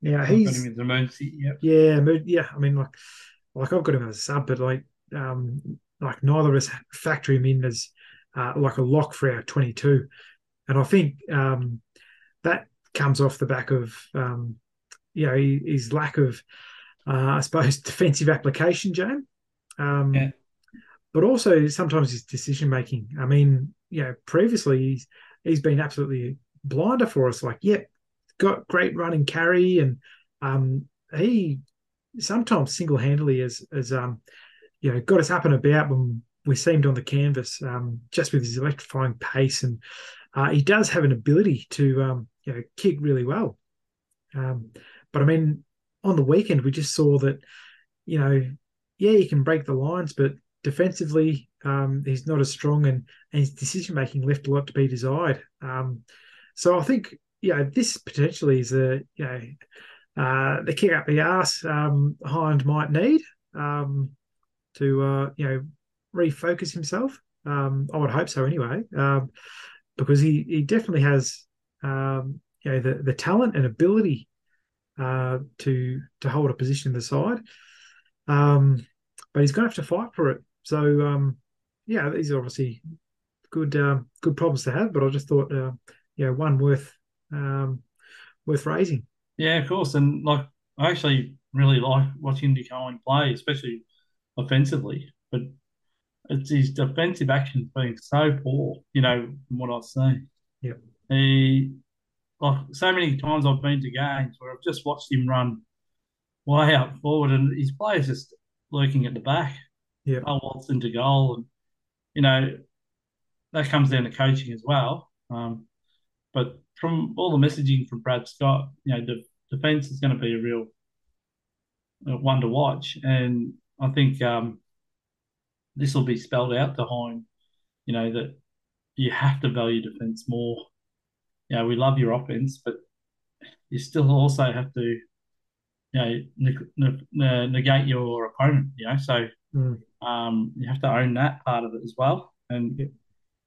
yeah, he's emergency. Yep. Yeah, yeah. I mean, like, like I've got him as a sub, but like, um, like neither of us factor him in as uh, like a lock for our 22. And I think um, that comes off the back of, um, you know, his lack of, uh, I suppose, defensive application, Jane. Um, yeah. But also sometimes his decision making. I mean, you know, previously he's he's been absolutely blinder for us. Like, yeah, got great running carry, and um, he sometimes single handedly has as um, you know got us up and about when we seemed on the canvas um, just with his electrifying pace, and uh, he does have an ability to um, you know kick really well. Um, but I mean, on the weekend we just saw that you know, yeah, he can break the lines, but defensively um, he's not as strong, and, and his decision making left a lot to be desired. Um, so I think you know this potentially is a you know uh, the kick up the ass um, Hind might need um, to uh, you know refocus himself. Um, I would hope so anyway, um, because he, he definitely has you know the, the talent and ability uh, to to hold a position in the side. But he's going to have to fight for it. So um, yeah, these are obviously good uh, good problems to have. But I just thought uh, yeah, one worth um, worth raising. Yeah, of course, and like I actually really like watching Cohen play, especially offensively. But it's his defensive action's so poor, you know, from what I've seen. Yeah. He like so many times I've been to games where I've just watched him run way out forward and his players just lurking at the back. Yeah. I'll waltz into goal and you know, that comes down to coaching as well. Um, but from all the messaging from Brad Scott, you know, the defense is going to be a real uh, one to watch. And I think um, this will be spelled out to Hind, you know, that you have to value defence more. You know, we love your offense, but you still also have to, you know, ne- ne- negate your opponent. You know, so mm. Um, you have to own that part of it as well. And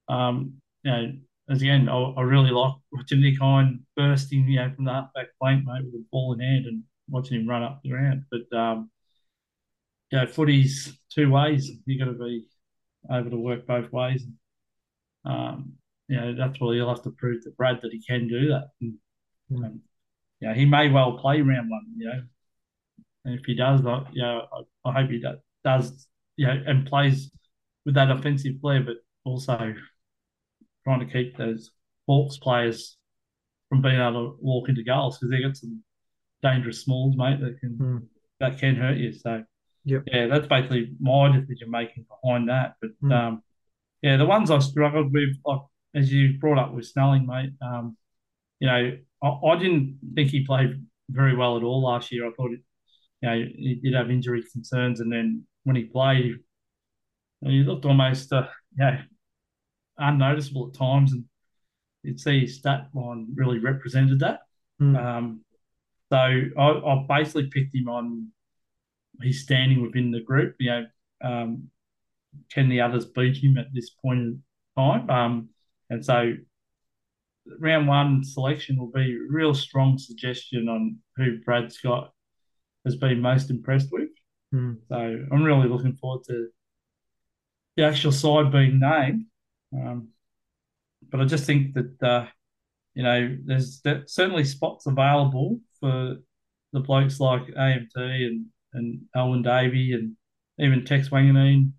um, you know, as again, I, I really like watching Nick Hind bursting, you know, from the halfback flank, mate, with a ball in hand and watching him run up the ground. But um, you know, footy's two ways. You got to be able to work both ways. Um, you know, that's why he'll have to prove to Brad that he can do that. And, mm. um, you know, he may well play round one. You know, and if he does, I, you know, I, I hope he does, does, you know, and plays with that offensive flair, but also trying to keep those Hawks players from being able to walk into goals because they got some dangerous smalls, mate, that can mm. that can hurt you. So Yep. Yeah, that's basically my decision making behind that. But mm. um, yeah, the ones I struggled with, like as you brought up with Snelling, mate. Um, you know, I, I, didn't think he played very well at all last year. I thought, it, you know, he did have injury concerns, and then when he played, he looked almost, uh, you know, unnoticeable at times, and you'd see his stat line really represented that. Mm. Um, so I, I basically picked him on he's standing within the group. You know, um, can the others beat him at this point in time? Um, and so round one selection will be a real strong suggestion on who Brad Scott has been most impressed with. Mm. So I'm really looking forward to the actual side being named. Um, but I just think that uh, you know there's certainly spots available for the blokes like AMT and and Alwyn Davey and even Tex Wanganeen.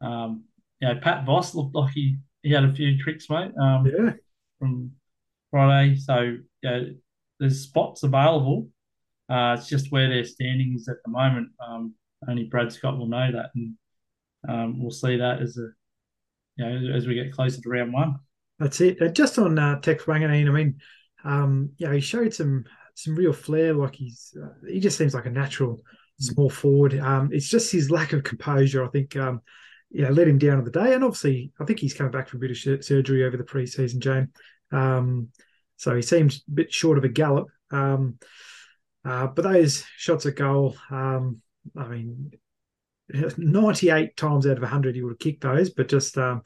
Um, you know, Pat Voss looked like he, he had a few tricks, mate. Um, yeah. From Friday, so yeah, there's spots available. Uh, it's just where their standing is at the moment. Um, only Brad Scott will know that, and um, we'll see that as a you know as we get closer to round one. That's it. Uh, just on uh, Tex Wanganeen, I mean, um, yeah, he showed some some real flair. Like he's uh, he just seems like a natural small forward. Um, it's just his lack of composure. I think, um, yeah, let him down on the day. And obviously, I think he's coming back from a bit of surgery over the preseason, Jane. Um, so he seems a bit short of a gallop. Um, uh, but those shots at goal, um, I mean, 98 times out of 100 he would have kicked those, but just, um,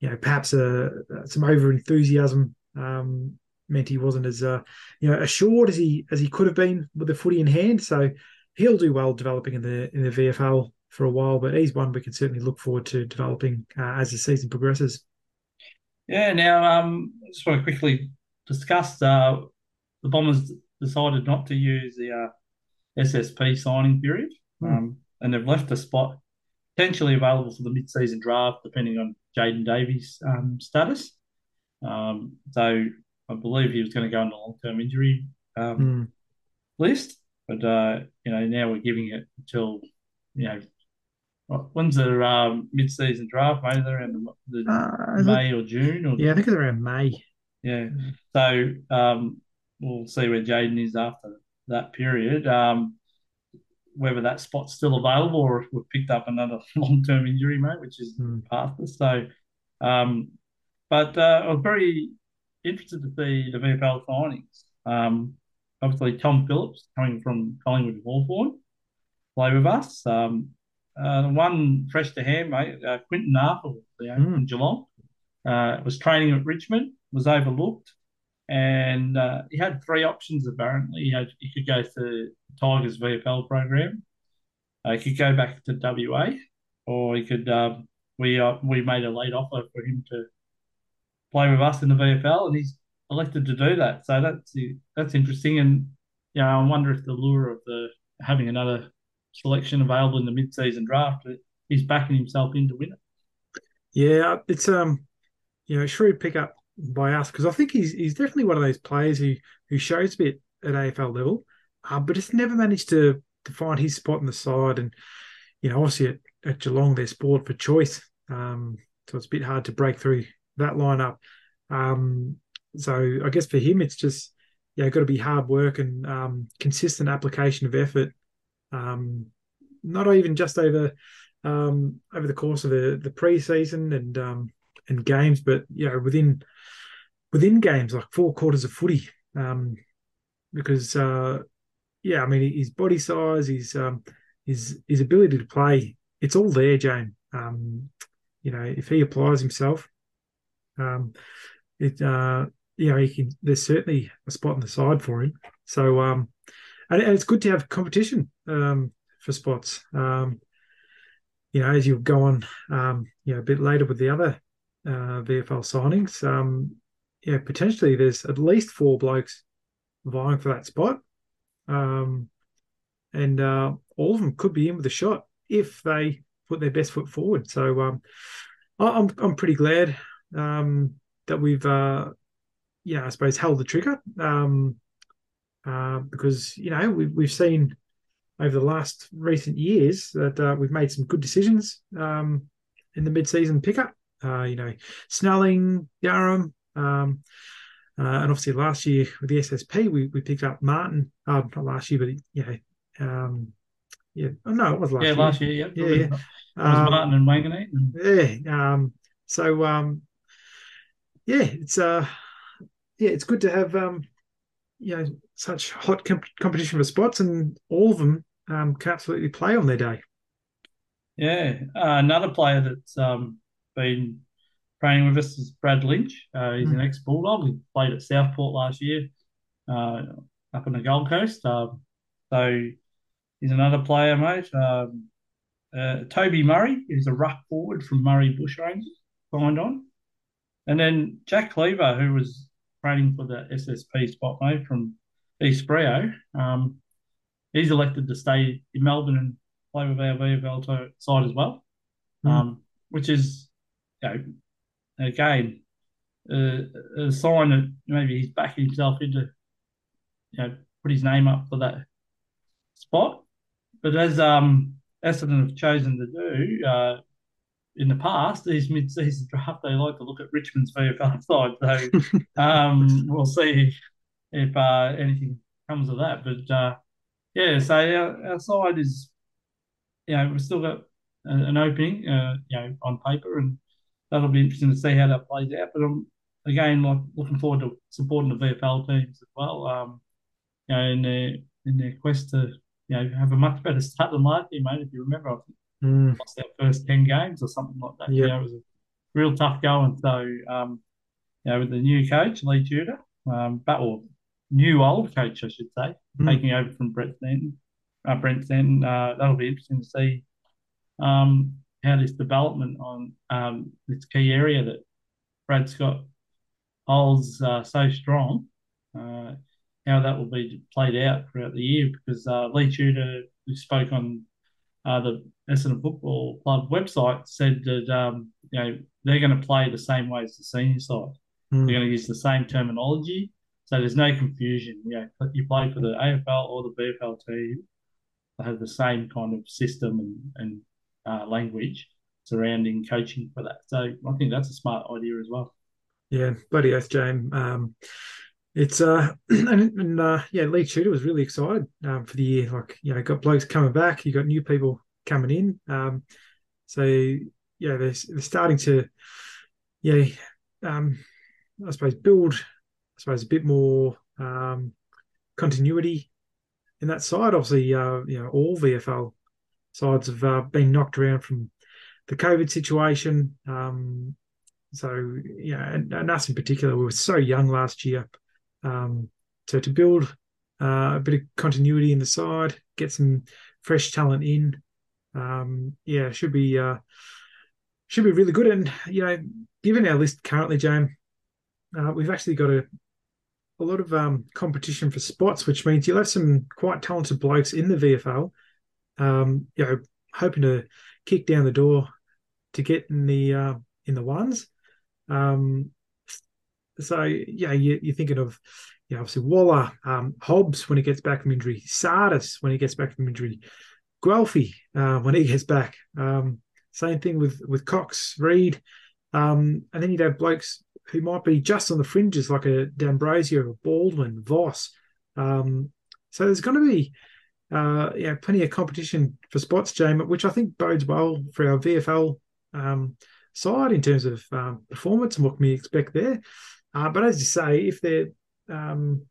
you know, perhaps uh, some over enthusiasm um, meant he wasn't as, uh, you know, assured as he as he could have been with the footy in hand. So he'll do well developing in the in the VFL for a while, but he's one we can certainly look forward to developing uh, as the season progresses. Yeah. Now, um, I just want to quickly discuss uh, the Bombers decided not to use the uh, SSP signing period, mm. um, and they've left a spot potentially available for the mid-season draft, depending on Jaden Davies' um, status. Um, so I believe he was going to go on the long-term injury mm. list. But uh, you know, now we're giving it until you know when's the um, mid-season draft? Maybe they're around the, the uh, May or June, or yeah, I think it's around May. Yeah, so um, we'll see where Jaden is after that period. Um, whether that spot's still available or if we've picked up another long-term injury, mate, which is mm. pathless. So, um, but uh, I was very interested to see the VFL signings. Um, obviously Tom Phillips coming from Collingwood Hawthorn, play with us. Um, uh, one fresh to hand, mate, uh, Quinton Narkle, you know, mm. from Geelong, uh, was training at Richmond, was overlooked, and uh, he had three options apparently. He, had, he could go to Tigers VFL program, uh, he could go back to WA, or he could. Um, we uh, we made a late offer for him to play with us in the VFL, and he's elected to do that. So that's that's interesting, and you know, I wonder if the lure of the having another selection available in the mid-season draft, he's backing himself in to win it. Yeah, it's um, you know, shrewd pickup by us because I think he's he's definitely one of those players who who shows a bit at AFL level, uh, but has never managed to to find his spot in the side. And you know, obviously at, at Geelong they're sport for choice, um, so it's a bit hard to break through that lineup. Um, so I guess for him, it's just yeah, got to be hard work and um, consistent application of effort. Um, not even just over um, over the course of the the preseason and and games, but you know within within games like four quarters of footy. Um, because uh, yeah, I mean his body size, his um, his his ability to play, it's all there, Jane. Um, you know, if he applies himself, um, it uh, you know, he can. There's certainly a spot on the side for him. So, um, and, and it's good to have competition um, for spots. Um, you know, as you'll go on, um, you know, a bit later with the other uh, VFL signings, um, yeah, potentially there's at least four blokes vying for that spot, um, and uh, all of them could be in with a shot if they put their best foot forward. So, um, I'm I'm pretty glad um, that we've uh, yeah, I suppose held the trigger um, uh, because you know we've we've seen over the last recent years that uh, we've made some good decisions um, in the mid-season pickup. Uh, you know, Snelling, Durham, um, uh, and obviously last year with the SSP we, we picked up Martin. Uh, not last year, but know, um, yeah, oh, no, it was last yeah, year. last year, yeah, yeah, yeah. It was um, Martin and Wanganeen. And... Yeah, um, so um, yeah, it's uh yeah, it's good to have um, you know such hot comp- competition for spots, and all of them um, can absolutely play on their day. Yeah, uh, another player that's um, been training with us is Brad Lynch. Uh, he's mm. an ex Bulldog. He played at Southport last year, uh, up on the Gold Coast. Um, so he's another player, mate. Um, uh, Toby Murray is a ruck forward from Murray Bushrangers, signed on. And then Jack Cleaver, who was training for the SSP spot mate from East Brio. Um, he's elected to stay in Melbourne and play with our VFL side as well, mm. um, which is, you know, again, uh, a sign that maybe he's backing himself into, you know, put his name up for that spot. But as um, Essendon have chosen to do, uh, in the past, these mid-season draft, they like to look at Richmond's VFL side. So um, we'll see if uh, anything comes of that. But uh, yeah, so our, our, side is, you know, we've still got an opening, uh, you know, on paper, and that'll be interesting to see how that plays out. But I'm again like looking forward to supporting the VFL teams as well. Um, you know, in their in their quest to you know have a much better start than last year, mate. If you remember, I think Mm. Lost our first 10 games or something like that. Yeah, it was a real tough going. So, um, you know, with the new coach, Leigh Tudor, um, but or new old coach, I should say, mm. taking over from Brett Stanton, uh, Brent Stanton, uh, that'll be interesting to see um, how this development on um, this key area that Brad Scott holds uh, so strong, uh, how that will be played out throughout the year because uh, Leigh Tudor, who spoke on uh, the Essendon Football Club website said that um, you know they're going to play the same way as the senior side. Mm. They're going to use the same terminology, so there's no confusion. You know, you play for the AFL or the VFL team, they have the same kind of system and, and uh, language surrounding coaching for that. So I think that's a smart idea as well. Yeah, bloody oath, James. Um, it's uh and, and uh yeah, Leigh Tudor was really excited um, for the year. Like you know, got blokes coming back, you got new people coming in. Um, so yeah, they're, they're starting to yeah, um, I suppose build I suppose a bit more um, continuity in that side. Obviously, uh, you know, all VFL sides have uh, been knocked around from the COVID situation. Um, so yeah, and, and, us in particular, we were so young last year. Um, so to build uh, a bit of continuity in the side, get some fresh talent in, um, yeah, should be uh, should be really good. And you know, given our list currently, James, uh, we've actually got a a lot of um, competition for spots, which means you'll have some quite talented blokes in the VFL. Um, you know, hoping to kick down the door to get in the uh, in the ones. Um, so yeah, you, are thinking of you know, obviously Waller, um, Hobbs when he gets back from injury, Sardis when he gets back from injury, Guelfi uh, when he gets back. Um, same thing with with Cox, Reid, um, and then you'd have blokes who might be just on the fringes, like a D'Ambrosio, Baldwin, Voss. Um, so there's going to be uh, yeah, plenty of competition for spots, James, which I think bodes well for our VFL um, side in terms of um, performance and what we expect there. Uh, but as you say, if they're um,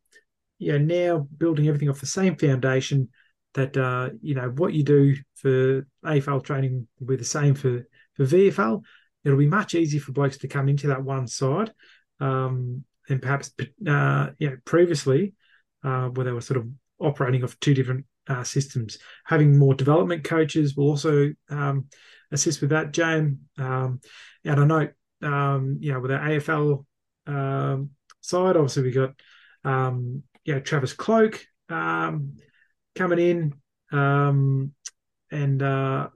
now building everything off the same foundation that uh, you know what you do for AFL training will be the same for for VFL. It'll be much easier for blokes to come into that one side, um, and perhaps uh, you know previously uh, where they were sort of operating off two different uh, systems. Having more development coaches will also um, assist with that, Jane. Um, and I know, um, you know, with our AFL um, side, obviously we got, um, you know, Travis Cloke um, coming in, um, and uh,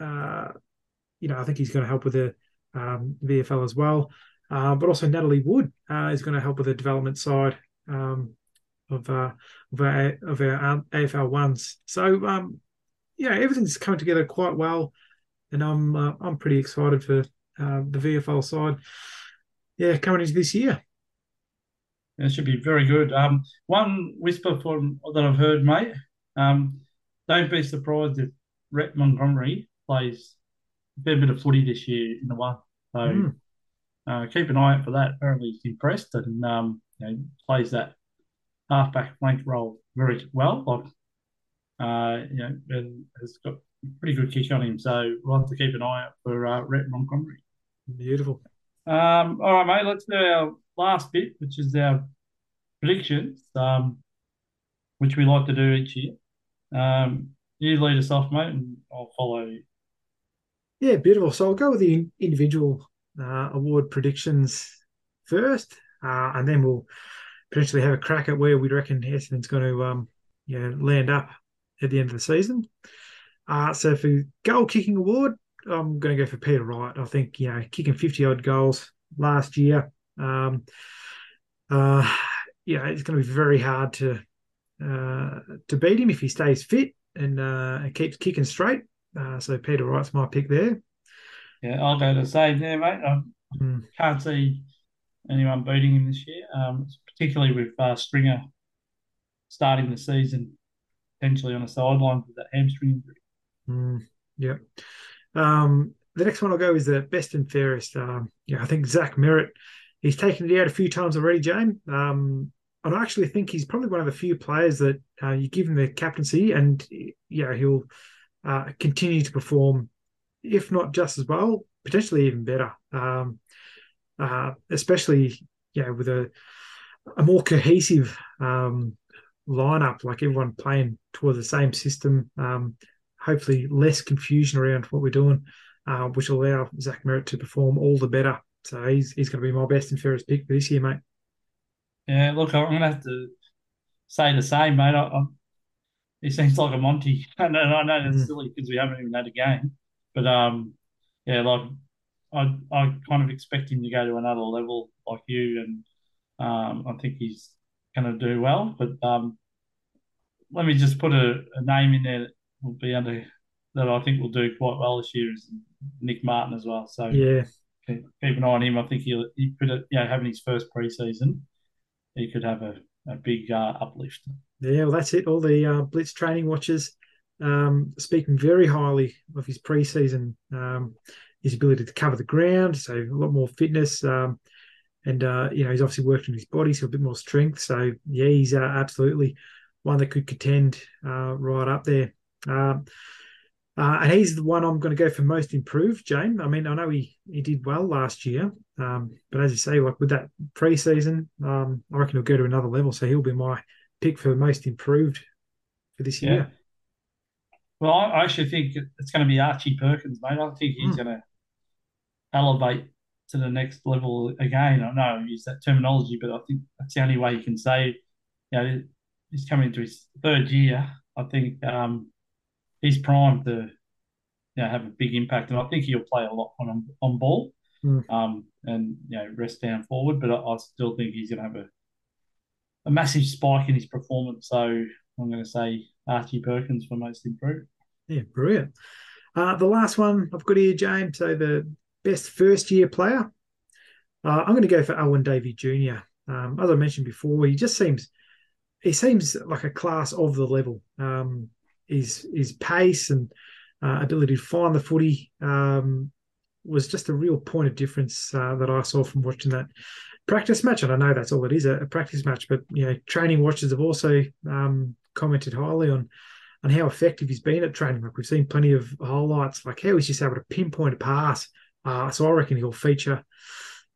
uh, you know, I think he's going to help with the um, VFL as well. Uh, but also Natalie Wood uh, is going to help with the development side um, of uh, of our, of our AFL ones. So um, yeah, everything's coming together quite well, and I'm uh, I'm pretty excited for uh, the VFL side. Yeah, coming into this year. It should be very good. Um, one whisper from that I've heard, mate. Um, don't be surprised if Rhett Montgomery plays a fair bit of footy this year in the one. So mm. uh, keep an eye out for that. Apparently, he's impressed and um, you know, plays that halfback flank role very well. Like, uh, you know, and has got pretty good kick on him. So we'll have to keep an eye out for uh, Rhett Montgomery. Beautiful. Um, all right, mate. Let's do our last bit, which is our predictions, um, which we like to do each year. Um, you lead us off, mate, and I'll follow you. Yeah, beautiful. So I'll go with the individual uh, award predictions first, uh, and then we'll potentially have a crack at where we reckon Essendon's going to um, you know, land up at the end of the season. Uh, so for goal kicking award, I'm going to go for Peter Wright. I think you know kicking 50 odd goals last year. Um, uh, yeah, it's going to be very hard to uh, to beat him if he stays fit and, uh, and keeps kicking straight. Uh, so Peter Wright's my pick there. Yeah, I'll go the same there, mate. I mm. can't see anyone beating him this year. Um, particularly with uh, Stringer starting the season potentially on a sideline with that hamstring injury. Mm, yeah. Um, the next one I'll go is the best and fairest. Um, yeah, I think Zach Merrett, he's taken it out a few times already, James. Um, and I actually think he's probably one of the few players that uh, you give him the captaincy and, yeah, he'll uh, continue to perform, if not just as well, potentially even better. Um, uh, especially, yeah, with a a more cohesive um, lineup, like everyone playing toward the same system. Um, hopefully, less confusion around what we're doing, uh, which will allow Zach Merrett to perform all the better. So he's he's going to be my best and fairest pick for this year, mate. Yeah, look, I'm going to have to say the same, mate. I, I, he seems like a Monty, and I know that's mm. silly because we haven't even had a game, but um, yeah, like I I kind of expect him to go to another level like you and um, I think he's going to do well. But um, let me just put a, a, name in there that will be under that I think will do quite well this year is Nick Martin as well. So yeah, keep, keep an eye on him. I think he'll he could you know having his first preseason, he could have a, a big uh, uplift. Yeah, well, that's it. All the uh, blitz training watchers um, speaking very highly of his preseason, um, his ability to cover the ground, so a lot more fitness. Um, and uh, you know he's obviously worked on his body, so a bit more strength. So yeah, he's uh, absolutely one that could contend uh, right up there. Um, uh, and he's the one I'm going to go for most improved, Jane. I mean, I know he, he did well last year, um, but as you say, like with that preseason, um, I reckon he'll go to another level. So he'll be my pick for most improved for this year. Well, I actually think it's going to be Archie Perkins, mate. I think he's mm. going to elevate to the next level again. I know I use that terminology, but I think that's the only way you can say, you know, he's coming into his third year. I think um, he's primed to, you know, have a big impact, and I think he'll play a lot on on ball, mm. um, and you know, rest down forward. But I, I still think he's going to have a a massive spike in his performance. So I'm going to say Archie Perkins for most improved. Yeah, brilliant. Uh, the last one I've got here, James. So the best first year player. Uh, I'm going to go for Alwyn Davey Jr. Um, as I mentioned before, he just seems he seems like a class of the level. Um, his his pace and uh, ability to find the footy um, was just a real point of difference uh, that I saw from watching that practice match, and I know that's all it is a, a practice match. But you know, training watchers have also um, commented highly on on how effective he's been at training. Like we've seen plenty of highlights, like how he's just able to pinpoint a pass. Uh, so I reckon he'll feature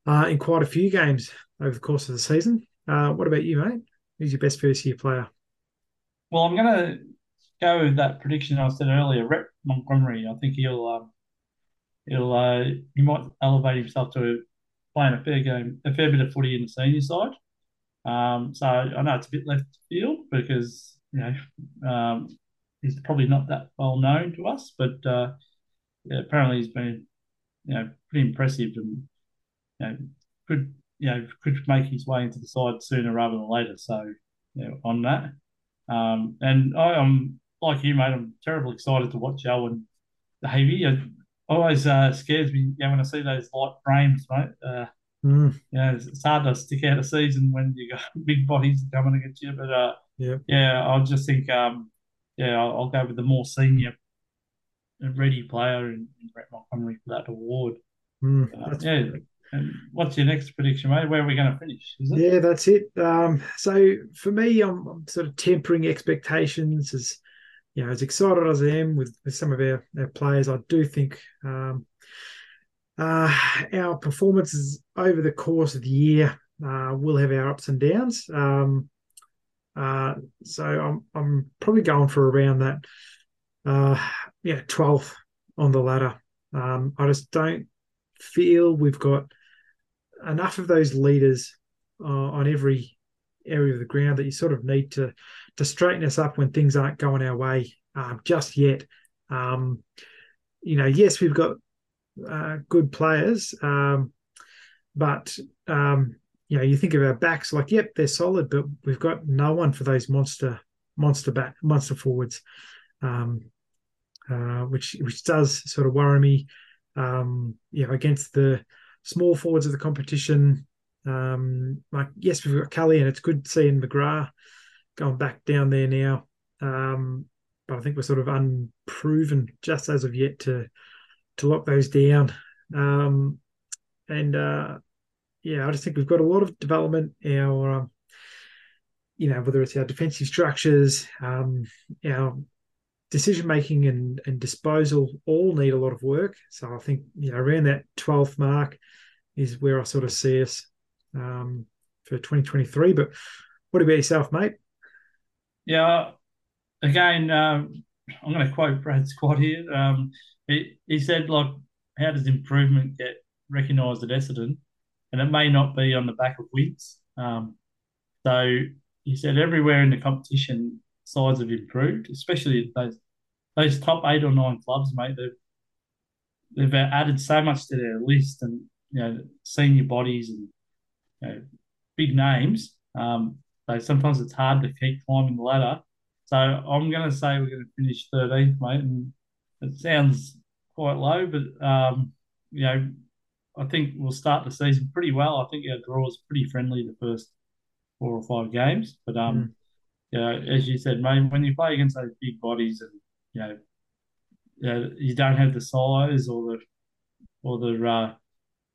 uh, in quite a few games over the course of the season. Uh, what about you, mate? Who's your best first year player? Well, I'm going to go with that prediction I said earlier. Rhett Montgomery. I think he'll um, he'll uh, he might elevate himself to playing a fair game, a fair bit of footy in the senior side. Um, so I know it's a bit left field because you know um, he's probably not that well known to us, but uh, yeah, apparently he's been you know pretty impressive and you know could you know could make his way into the side sooner rather than later. So you know, on that, um, and I, am like you, mate. I'm terribly excited to watch Alwyn Davey. It always uh, scares me know, when I see those light frames, mate. Uh, mm. You know, it's, hard to stick out a season when you got big bodies coming against you. But uh, yeah, yeah, I just think um, yeah, I'll, I'll, go with the more senior ready player in, in Rhett Montgomery for that award. Mm, uh, yeah. And what's your next prediction, mate? Where are we going to finish? Yeah, that's it. Um, so for me, I'm, I'm, sort of tempering expectations as you know, as excited as I am with, with some of our, our players, I do think um, uh, our performances over the course of the year uh, will have our ups and downs. Um, uh, so I'm I'm probably going for around that, uh, yeah, 12th on the ladder. Um, I just don't feel we've got enough of those leaders uh, on every area of the ground that you sort of need to to straighten us up when things aren't going our way um, just yet. Um, you know, yes, we've got uh, good players, um, but um, you know, you think of our backs, like, yep, they're solid, but we've got no one for those monster, monster back, monster forwards, um, uh, which which does sort of worry me. Um, you know, against the small forwards of the competition, um, like yes, we've got Cully, and it's good seeing McGrath going back down there now. Um, but I think we're sort of unproven just as of yet to to lock those down. Um, and uh, yeah, I just think we've got a lot of development. Our, um, you know, whether it's our defensive structures, um, our decision making and, and disposal all need a lot of work. So I think you know around that 12th mark is where I sort of see us um, for 2023. But what about yourself, mate? Yeah, again, um, I'm going to quote Brad Scott here. Um, he, he said, like, how does improvement get recognised at Essendon? and it may not be on the back of wins. Um, so he said everywhere in the competition, sides have improved, especially those those top eight or nine clubs, mate. They've they've added so much to their list, and you know, senior bodies and you know, big names. Um, so sometimes it's hard to keep climbing the ladder. So I'm going to say we're going to finish 13th, mate, and it sounds quite low, but um, you know I think we'll start the season pretty well. I think our draw is pretty friendly the first four or five games. But um, mm. You know, as you said, mate, when you play against those big bodies and you know, you, know, you don't have the size or the or the uh,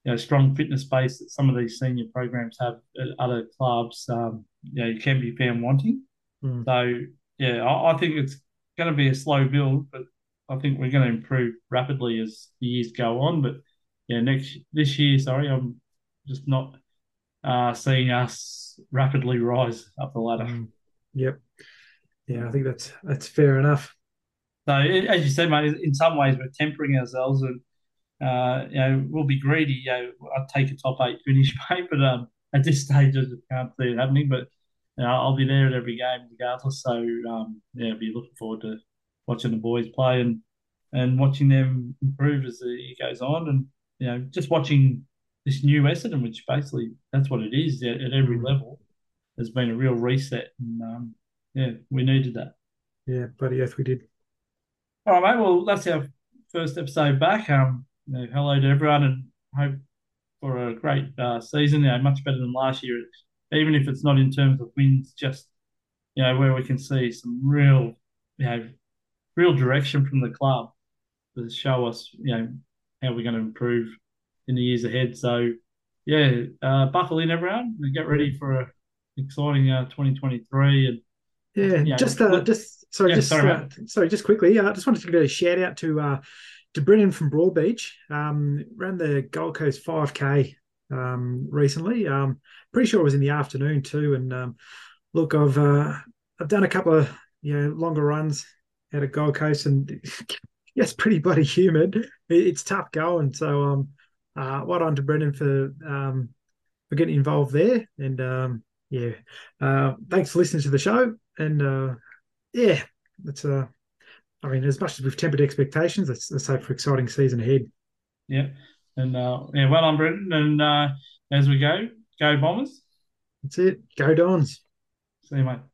you know strong fitness base that some of these senior programs have at other clubs, um, you know, you can be found wanting. Mm. So yeah, I, I think it's going to be a slow build, but I think we're going to improve rapidly as the years go on. But yeah, next this year, sorry, I'm just not uh, seeing us rapidly rise up the ladder. Mm, yep. Yeah, I think that's that's fair enough. So as you said, mate, in some ways we're tempering ourselves, and uh, you know we'll be greedy. You know, I'd take a top eight finish, mate, but um, at this stage I just can't see it happening. But you know, I'll be there at every game regardless. So um, yeah, I'll be looking forward to watching the boys play and and watching them improve as the year goes on, and you know, just watching this new Essendon, which basically that's what it is at, at every mm. level, has been a real reset. And um, yeah, we needed that. Yeah, bloody yes, we did. All right, mate. Well, that's our first episode back. Um, you know, hello to everyone, and hope for a great uh, season. You know, much better than last year, even if it's not in terms of wins, just you know where we can see some real, you know, real direction from the club to show us, you know, how we're going to improve in the years ahead. So, yeah, uh, buckle in, everyone, and get ready for a exciting uh, 2023. And yeah, yeah, just uh, look- just sorry, Yeah, just sorry, uh, sorry, just quickly. I uh, just wanted to give a shout out to uh, to Brendan from Broadbeach. Um, ran the Gold Coast 5K um, recently. Um, pretty sure it was in the afternoon too. And um, look, I've uh, I've done a couple of you know longer runs out of Gold Coast, and it's pretty bloody humid. It, it's tough going. So um, uh, well done to Brendan for um, for getting involved there. And um, yeah, uh, thanks for listening to the show. And uh, yeah, it's uh, I mean, as much as we've tempered expectations, let's, let's hope for exciting season ahead. yeah, and uh, yeah, well done, Brendan. And uh, as we go, go Bombers. That's it. Go Dons. See you, mate.